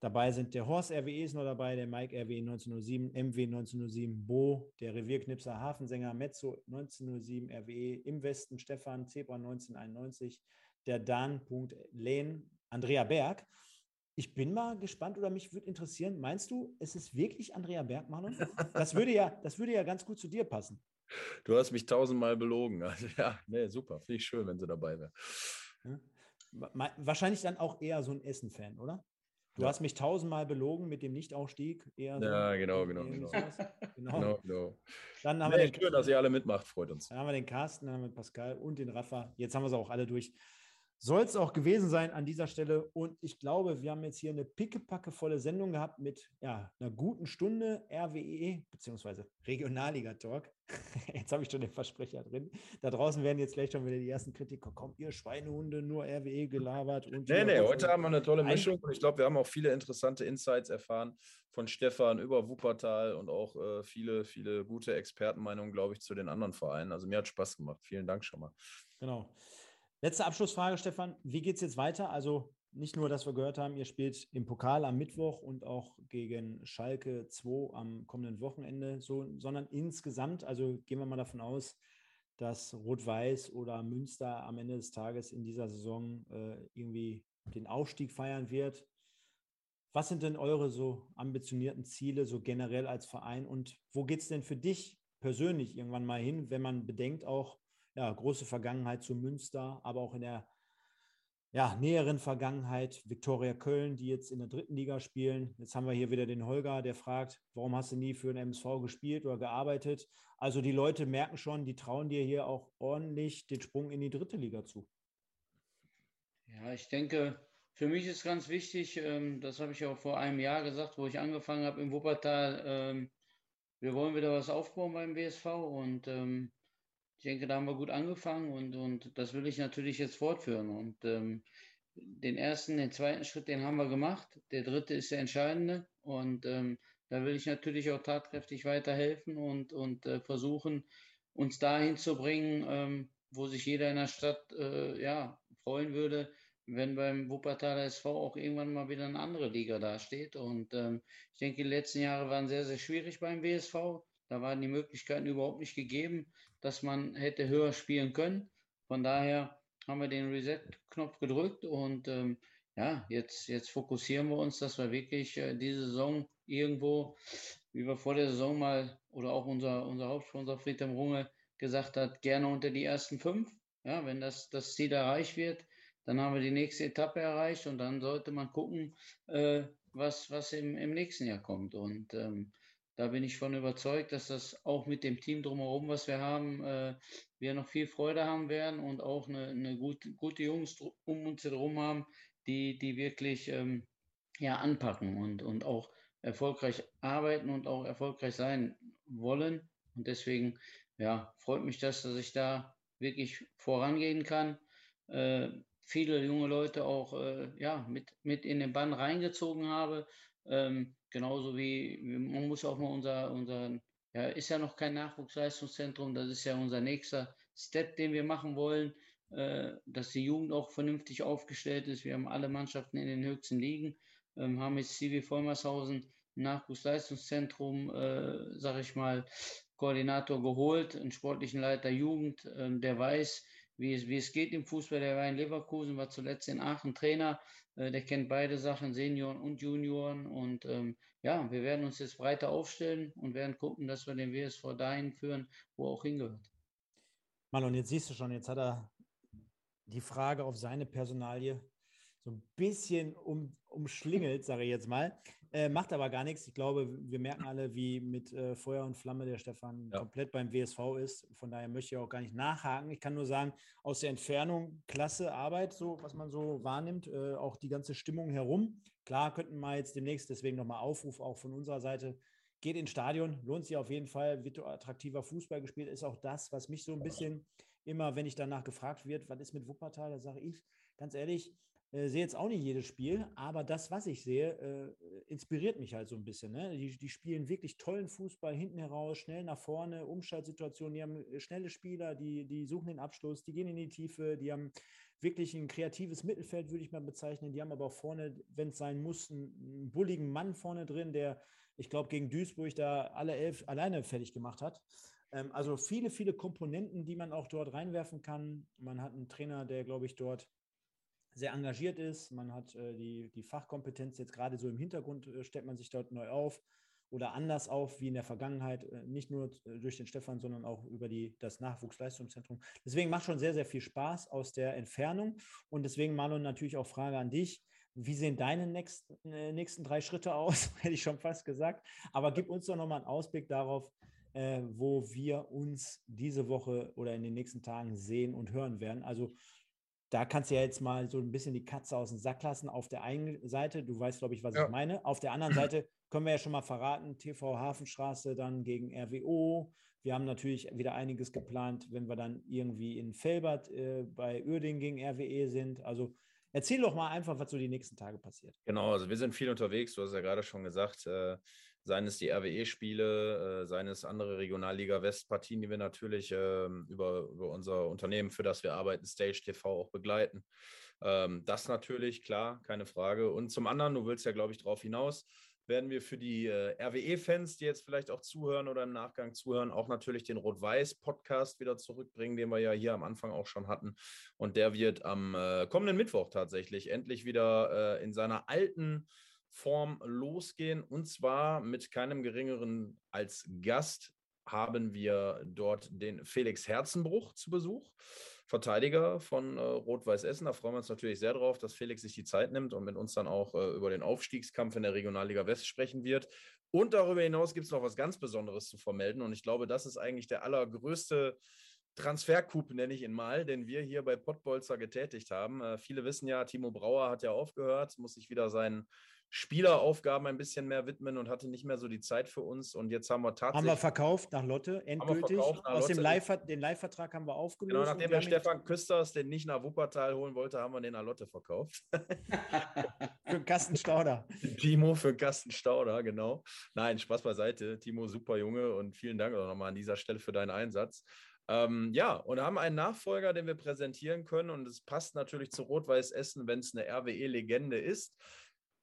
dabei sind. Der Horst RWE ist noch dabei, der Mike RWE 1907, MW 1907, Bo, der Revierknipser Hafensänger Mezzo 1907, RWE im Westen, Stefan Zebra 1991, der Dan.Lehn, Andrea Berg. Ich bin mal gespannt oder mich würde interessieren, meinst du, es ist wirklich Andrea Berg, Marlon? Das würde ja, das würde ja ganz gut zu dir passen.
Du hast mich tausendmal belogen. Also, ja, nee, super. Finde ich schön, wenn sie dabei wäre.
Wahrscheinlich dann auch eher so ein Essen-Fan, oder? Du ja. hast mich tausendmal belogen mit dem Nichtaufstieg.
Eher so ja, genau, genau, genau.
genau. genau,
genau.
Dann haben nee, wir
den, schön, dass ihr alle mitmacht, freut uns.
Dann haben wir den Carsten, dann haben wir Pascal und den Rafa. Jetzt haben wir sie auch alle durch soll es auch gewesen sein an dieser Stelle. Und ich glaube, wir haben jetzt hier eine pickepackevolle Sendung gehabt mit ja, einer guten Stunde RWE bzw. Regionalliga-Talk. Jetzt habe ich schon den Versprecher drin. Da draußen werden jetzt gleich schon wieder die ersten Kritiker. Kommt ihr Schweinehunde, nur RWE gelabert? Und
nee, nee, heute haben wir eine tolle Mischung und ich glaube, wir haben auch viele interessante Insights erfahren von Stefan über Wuppertal und auch äh, viele, viele gute Expertenmeinungen, glaube ich, zu den anderen Vereinen. Also mir hat Spaß gemacht. Vielen Dank schon mal.
Genau. Letzte Abschlussfrage, Stefan. Wie geht es jetzt weiter? Also nicht nur, dass wir gehört haben, ihr spielt im Pokal am Mittwoch und auch gegen Schalke 2 am kommenden Wochenende, so, sondern insgesamt, also gehen wir mal davon aus, dass Rot-Weiß oder Münster am Ende des Tages in dieser Saison äh, irgendwie den Aufstieg feiern wird. Was sind denn eure so ambitionierten Ziele, so generell als Verein? Und wo geht es denn für dich persönlich irgendwann mal hin, wenn man bedenkt auch, ja, große Vergangenheit zu Münster, aber auch in der ja, näheren Vergangenheit Viktoria Köln, die jetzt in der dritten Liga spielen. Jetzt haben wir hier wieder den Holger, der fragt, warum hast du nie für den MSV gespielt oder gearbeitet? Also die Leute merken schon, die trauen dir hier auch ordentlich den Sprung in die dritte Liga zu.
Ja, ich denke, für mich ist ganz wichtig, ähm, das habe ich auch vor einem Jahr gesagt, wo ich angefangen habe im Wuppertal, ähm, wir wollen wieder was aufbauen beim WSV und ähm, ich denke, da haben wir gut angefangen und, und das will ich natürlich jetzt fortführen. Und ähm, den ersten, den zweiten Schritt, den haben wir gemacht. Der dritte ist der entscheidende. Und ähm, da will ich natürlich auch tatkräftig weiterhelfen und, und äh, versuchen, uns dahin zu bringen, ähm, wo sich jeder in der Stadt äh, ja, freuen würde, wenn beim Wuppertaler SV auch irgendwann mal wieder eine andere Liga dasteht. Und ähm, ich denke, die letzten Jahre waren sehr, sehr schwierig beim WSV. Da waren die Möglichkeiten überhaupt nicht gegeben, dass man hätte höher spielen können. Von daher haben wir den Reset-Knopf gedrückt und ähm, ja, jetzt, jetzt fokussieren wir uns, dass wir wirklich äh, diese Saison irgendwo, wie wir vor der Saison mal oder auch unser, unser Hauptsponsor Friedhelm Runge gesagt hat, gerne unter die ersten fünf. Ja, wenn das, das Ziel erreicht wird, dann haben wir die nächste Etappe erreicht und dann sollte man gucken, äh, was, was im, im nächsten Jahr kommt. Und ähm, da bin ich von überzeugt, dass das auch mit dem Team drumherum, was wir haben, äh, wir noch viel Freude haben werden und auch eine, eine gute, gute Jungs um uns herum haben, die, die wirklich ähm, ja, anpacken und, und auch erfolgreich arbeiten und auch erfolgreich sein wollen. Und deswegen ja, freut mich das, dass ich da wirklich vorangehen kann. Äh, viele junge Leute auch äh, ja, mit, mit in den Bann reingezogen habe. Ähm, genauso wie, man muss auch mal unser, unser, ja, ist ja noch kein Nachwuchsleistungszentrum, das ist ja unser nächster Step, den wir machen wollen, äh, dass die Jugend auch vernünftig aufgestellt ist. Wir haben alle Mannschaften in den höchsten Ligen, ähm, haben jetzt CV Vollmershausen Nachwuchsleistungszentrum, äh, sage ich mal, Koordinator geholt, einen sportlichen Leiter Jugend, ähm, der weiß, wie es, wie es geht im Fußball. Der war in Leverkusen, war zuletzt in Aachen Trainer. Äh, der kennt beide Sachen, Senioren und Junioren. Und ähm, ja, wir werden uns jetzt breiter aufstellen und werden gucken, dass wir den WSV dahin führen, wo er auch hingehört.
Marlon, jetzt siehst du schon, jetzt hat er die Frage auf seine Personalie so ein bisschen um, umschlingelt, sage ich jetzt mal. Äh, macht aber gar nichts. Ich glaube, wir merken alle, wie mit äh, Feuer und Flamme der Stefan ja. komplett beim WSV ist. Von daher möchte ich auch gar nicht nachhaken. Ich kann nur sagen, aus der Entfernung klasse Arbeit, so was man so wahrnimmt. Äh, auch die ganze Stimmung herum. Klar könnten wir jetzt demnächst, deswegen nochmal Aufruf auch von unserer Seite. Geht ins Stadion, lohnt sich auf jeden Fall, wird attraktiver Fußball gespielt, ist auch das, was mich so ein bisschen immer, wenn ich danach gefragt wird, was ist mit Wuppertal, da sage ich ganz ehrlich, äh, sehe jetzt auch nicht jedes Spiel, aber das, was ich sehe, äh, inspiriert mich halt so ein bisschen. Ne? Die, die, spielen wirklich tollen Fußball hinten heraus, schnell nach vorne, Umschaltsituationen, die haben äh, schnelle Spieler, die, die suchen den Abschluss, die gehen in die Tiefe, die haben wirklich ein kreatives Mittelfeld, würde ich mal bezeichnen. Die haben aber auch vorne, wenn es sein muss, einen, bulligen Mann vorne drin, der, ich glaube, gegen Duisburg da alle elf alleine fertig gemacht hat. Ähm, also viele, viele Komponenten, die man auch dort reinwerfen kann. Man hat einen Trainer, der, glaube ich, dort sehr engagiert ist. Man hat äh, die, die Fachkompetenz jetzt gerade so im Hintergrund, äh, stellt man sich dort neu auf oder anders auf wie in der Vergangenheit, äh, nicht nur äh, durch den Stefan, sondern auch über die, das Nachwuchsleistungszentrum. Deswegen macht schon sehr, sehr viel Spaß aus der Entfernung. Und deswegen, Marlon, natürlich auch Frage an dich. Wie sehen deine nächsten, äh, nächsten drei Schritte aus? Hätte ich schon fast gesagt. Aber gib uns doch nochmal einen Ausblick darauf, äh, wo wir uns diese Woche oder in den nächsten Tagen sehen und hören werden. Also da kannst du ja jetzt mal so ein bisschen die Katze aus dem Sack lassen. Auf der einen Seite, du weißt, glaube ich, was ja. ich meine. Auf der anderen Seite können wir ja schon mal verraten, TV Hafenstraße dann gegen RWO. Wir haben natürlich wieder einiges geplant, wenn wir dann irgendwie in Felbert äh, bei Uerding gegen RWE sind. Also erzähl doch mal einfach, was so die nächsten Tage passiert.
Genau, also wir sind viel unterwegs, du hast ja gerade schon gesagt. Äh, seien es die RWE-Spiele, äh, seien es andere Regionalliga West-Partien, die wir natürlich äh, über, über unser Unternehmen, für das wir arbeiten, Stage TV, auch begleiten. Ähm, das natürlich, klar, keine Frage. Und zum anderen, du willst ja, glaube ich, darauf hinaus, werden wir für die äh, RWE-Fans, die jetzt vielleicht auch zuhören oder im Nachgang zuhören, auch natürlich den Rot-Weiß-Podcast wieder zurückbringen, den wir ja hier am Anfang auch schon hatten. Und der wird am äh, kommenden Mittwoch tatsächlich endlich wieder äh, in seiner alten Form losgehen. Und zwar mit keinem geringeren als Gast haben wir dort den Felix Herzenbruch zu Besuch. Verteidiger von äh, Rot-Weiß Essen. Da freuen wir uns natürlich sehr drauf, dass Felix sich die Zeit nimmt und mit uns dann auch äh, über den Aufstiegskampf in der Regionalliga West sprechen wird. Und darüber hinaus gibt es noch was ganz Besonderes zu vermelden. Und ich glaube, das ist eigentlich der allergrößte Transfercoup nenne ich ihn mal, den wir hier bei Pottbolzer getätigt haben. Äh, viele wissen ja, Timo Brauer hat ja aufgehört, muss sich wieder seinen Spieleraufgaben ein bisschen mehr widmen und hatte nicht mehr so die Zeit für uns. Und jetzt haben wir tatsächlich.
Haben wir verkauft nach Lotte, endgültig. Nach Aus Lotte. dem Live den Live-Vertrag haben wir aufgelöst.
Genau, nachdem der Stefan Küsters den nicht nach Wuppertal holen wollte, haben wir den nach Lotte verkauft.
für Kasten Stauder.
Timo für Kasten Stauder, genau. Nein, Spaß beiseite. Timo, super Junge und vielen Dank auch nochmal an dieser Stelle für deinen Einsatz. Ähm, ja, und haben einen Nachfolger, den wir präsentieren können. Und es passt natürlich zu Rot-Weiß Essen, wenn es eine RWE-Legende ist.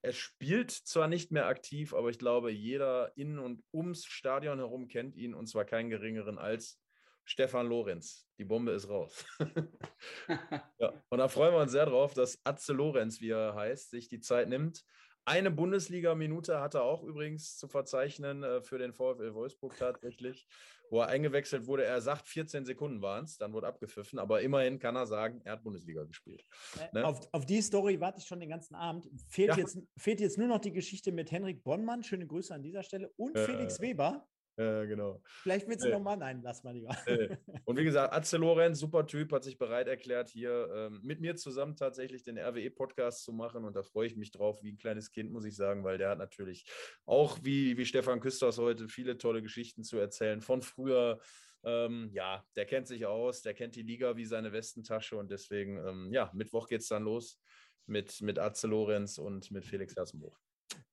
Er spielt zwar nicht mehr aktiv, aber ich glaube, jeder in und ums Stadion herum kennt ihn und zwar keinen geringeren als Stefan Lorenz. Die Bombe ist raus. ja, und da freuen wir uns sehr drauf, dass Atze Lorenz, wie er heißt, sich die Zeit nimmt. Eine Bundesliga-Minute hat er auch übrigens zu verzeichnen äh, für den VfL Wolfsburg tatsächlich wo er eingewechselt wurde. Er sagt, 14 Sekunden waren es, dann wurde abgepfiffen, aber immerhin kann er sagen, er hat Bundesliga gespielt.
Äh, ne? Auf, auf, die Story warte ich schon den ganzen Abend. Fehlt, ja. jetzt, fehlt jetzt nur noch die Geschichte mit Henrik Bonnmann, schöne Grüße an dieser Stelle, und äh, Felix Weber.
Ja, genau.
Vielleicht willst du äh, nochmal, nein, lass mal lieber.
Äh. Und wie gesagt, Atze Lorenz, super Typ, hat sich bereit erklärt, hier ähm, mit mir zusammen tatsächlich den RWE-Podcast zu machen. Und da freue ich mich drauf, wie ein kleines Kind, muss ich sagen, weil der hat natürlich auch wie, wie Stefan Küsters heute viele tolle Geschichten zu erzählen von früher. Ähm, ja, der kennt sich aus, der kennt die Liga wie seine Westentasche und deswegen, ähm, ja, Mittwoch geht es dann los mit, mit Atze Lorenz und mit Felix Herzenbruch.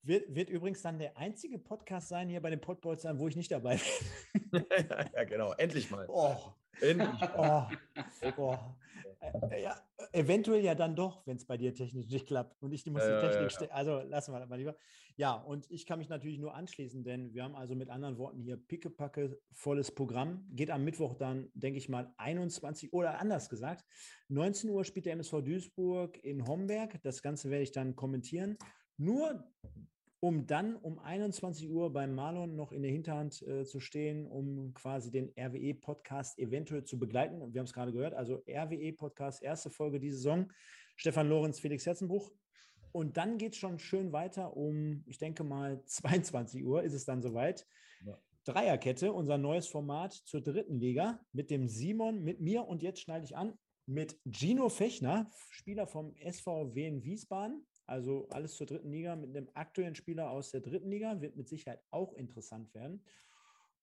Wird, wird übrigens dann der einzige Podcast sein hier bei den Podboys sein, wo ich nicht dabei
bin. ja, genau. Endlich mal.
Oh. Endlich. Oh. oh. Äh, ja, eventuell ja dann doch, wenn es bei dir technisch nicht klappt und ich muss die Technik stellen. Also lassen wir das mal lieber. Ja, und ich kann mich natürlich nur anschließen, denn wir haben also mit anderen Worten hier pickepacke volles Programm. Geht am Mittwoch dann, denke ich mal, 21 oder anders gesagt, 19 Uhr spielt der MSV Duisburg in Homberg. Das Ganze werde ich dann kommentieren. Nur um dann um 21 Uhr beim Marlon noch in der Hinterhand äh, zu stehen, um quasi den RWE-Podcast eventuell zu begleiten. Wir haben es gerade gehört, also RWE-Podcast, erste Folge diese Saison. Stefan Lorenz, Felix Herzenbruch. Und dann geht es schon schön weiter um, ich denke mal, 22 Uhr ist es dann soweit. Ja. Dreierkette, unser neues Format zur dritten Liga mit dem Simon, mit mir und jetzt schneide ich an, mit Gino Fechner, Spieler vom SVW in Wiesbaden, also alles zur dritten Liga mit einem aktuellen Spieler aus der dritten Liga wird mit Sicherheit auch interessant werden.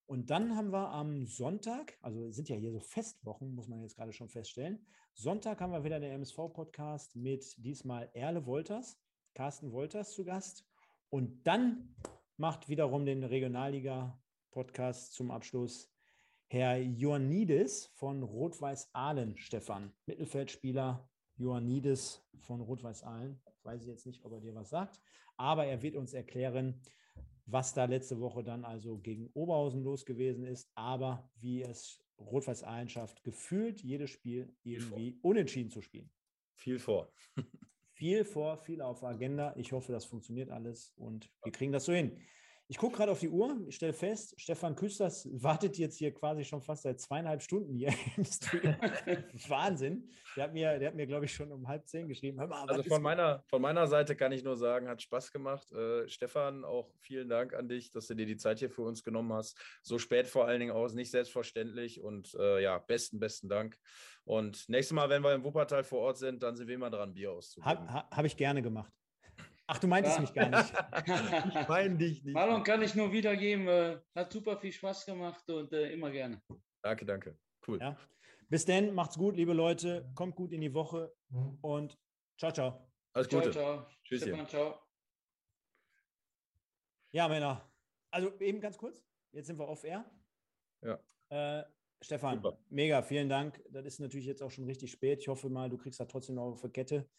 Und dann haben wir am Sonntag, also sind ja hier so Festwochen, muss man jetzt gerade schon feststellen. Sonntag haben wir wieder den MSV-Podcast mit diesmal Erle Wolters, Carsten Wolters zu Gast. Und dann macht wiederum den Regionalliga-Podcast zum Abschluss Herr Ioannidis von Rot-Weiß Aalen, Stefan, Mittelfeldspieler Ioannidis von Rot-Weiß Aalen. Weiß ich jetzt nicht, ob er dir was sagt, aber er wird uns erklären, was da letzte Woche dann also gegen Oberhausen los gewesen ist, aber wie es Rot-Weiß Aalen schafft, gefühlt jedes Spiel irgendwie unentschieden zu spielen.
Viel vor.
viel vor, viel auf Agenda. Ich hoffe, das funktioniert alles und wir kriegen das so hin. Ich gucke gerade auf die Uhr, ich stelle fest, Stefan Küsters wartet jetzt hier quasi schon fast seit zweieinhalb Stunden hier im Studio. Wahnsinn. Der hat mir, der hat mir, glaube ich, schon um halb zehn geschrieben.
Mal, also von meiner, von meiner Seite kann ich nur sagen, hat Spaß gemacht. Äh, Stefan, auch vielen Dank an dich, dass du dir die Zeit hier für uns genommen hast. So spät vor allen Dingen aus, nicht selbstverständlich. Und äh, ja, besten, besten Dank. Und nächstes Mal, wenn wir im Wuppertal vor Ort sind, dann sind wir immer dran, Bier auszugeben.
Habe hab ich gerne gemacht. Ach, du meintest ja. mich gar nicht.
ich meine dich nicht. Marlon kann ich nur wiedergeben. Äh, hat super viel Spaß gemacht und äh, immer gerne.
Danke, danke. Cool.
Ja. Bis dann, macht's gut, liebe Leute. Kommt gut in die Woche und ciao, ciao.
Alles Gute.
Ciao, ciao. Tschüss. ciao.
Ja, Männer. Also eben ganz kurz. Jetzt sind wir off air.
Ja.
Äh, Stefan, Super. mega, vielen Dank. Das ist natürlich jetzt auch schon richtig spät. Ich hoffe mal, du kriegst da trotzdem noch auf der Kette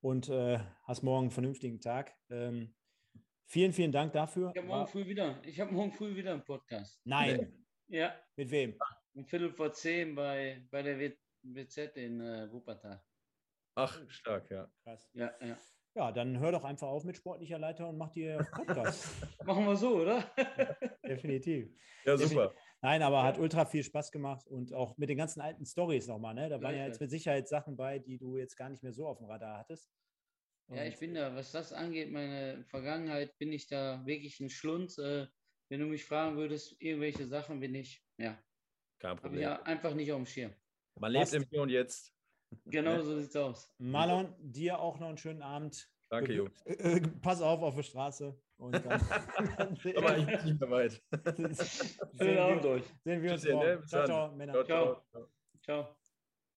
und äh, hast morgen einen vernünftigen Tag. Ähm, vielen, vielen Dank dafür.
Ich habe morgen früh wieder. Ich habe morgen früh wieder einen Podcast.
Nein.
Ja.
Mit wem?
Um Viertel vor zehn bei, bei der WZ in äh, Wuppertal.
Ach, stark, ja.
Krass. Ja, ja.
Ja, dann hör doch einfach auf mit sportlicher Leiter und mach dir Podcast.
Machen wir so, oder?
Definitiv.
Ja, super. Definitiv.
Nein, aber hat ultra viel Spaß gemacht und auch mit den ganzen alten Stories nochmal. Ne? Da waren ja jetzt mit Sicherheit Sachen bei, die du jetzt gar nicht mehr so auf dem Radar hattest.
Und ja, ich bin da, was das angeht, meine Vergangenheit, bin ich da wirklich ein Schlunz. Äh, wenn du mich fragen würdest, irgendwelche Sachen bin ich, ja.
Kein Problem.
Ja, einfach nicht auf dem Schirm.
Man lebt im Hier und Jetzt.
Genau so sieht's aus.
Marlon, dir auch noch einen schönen Abend.
Danke, Jungs.
Äh, pass auf auf der Straße. Und dann, dann
Aber ich bin nicht mehr weit.
sehen,
Schönen Abend
wir,
euch.
sehen wir uns
Tschüss, ihr, ne?
morgen.
Bis
Ciao, ciao, Männer.
Ciao. Ciao.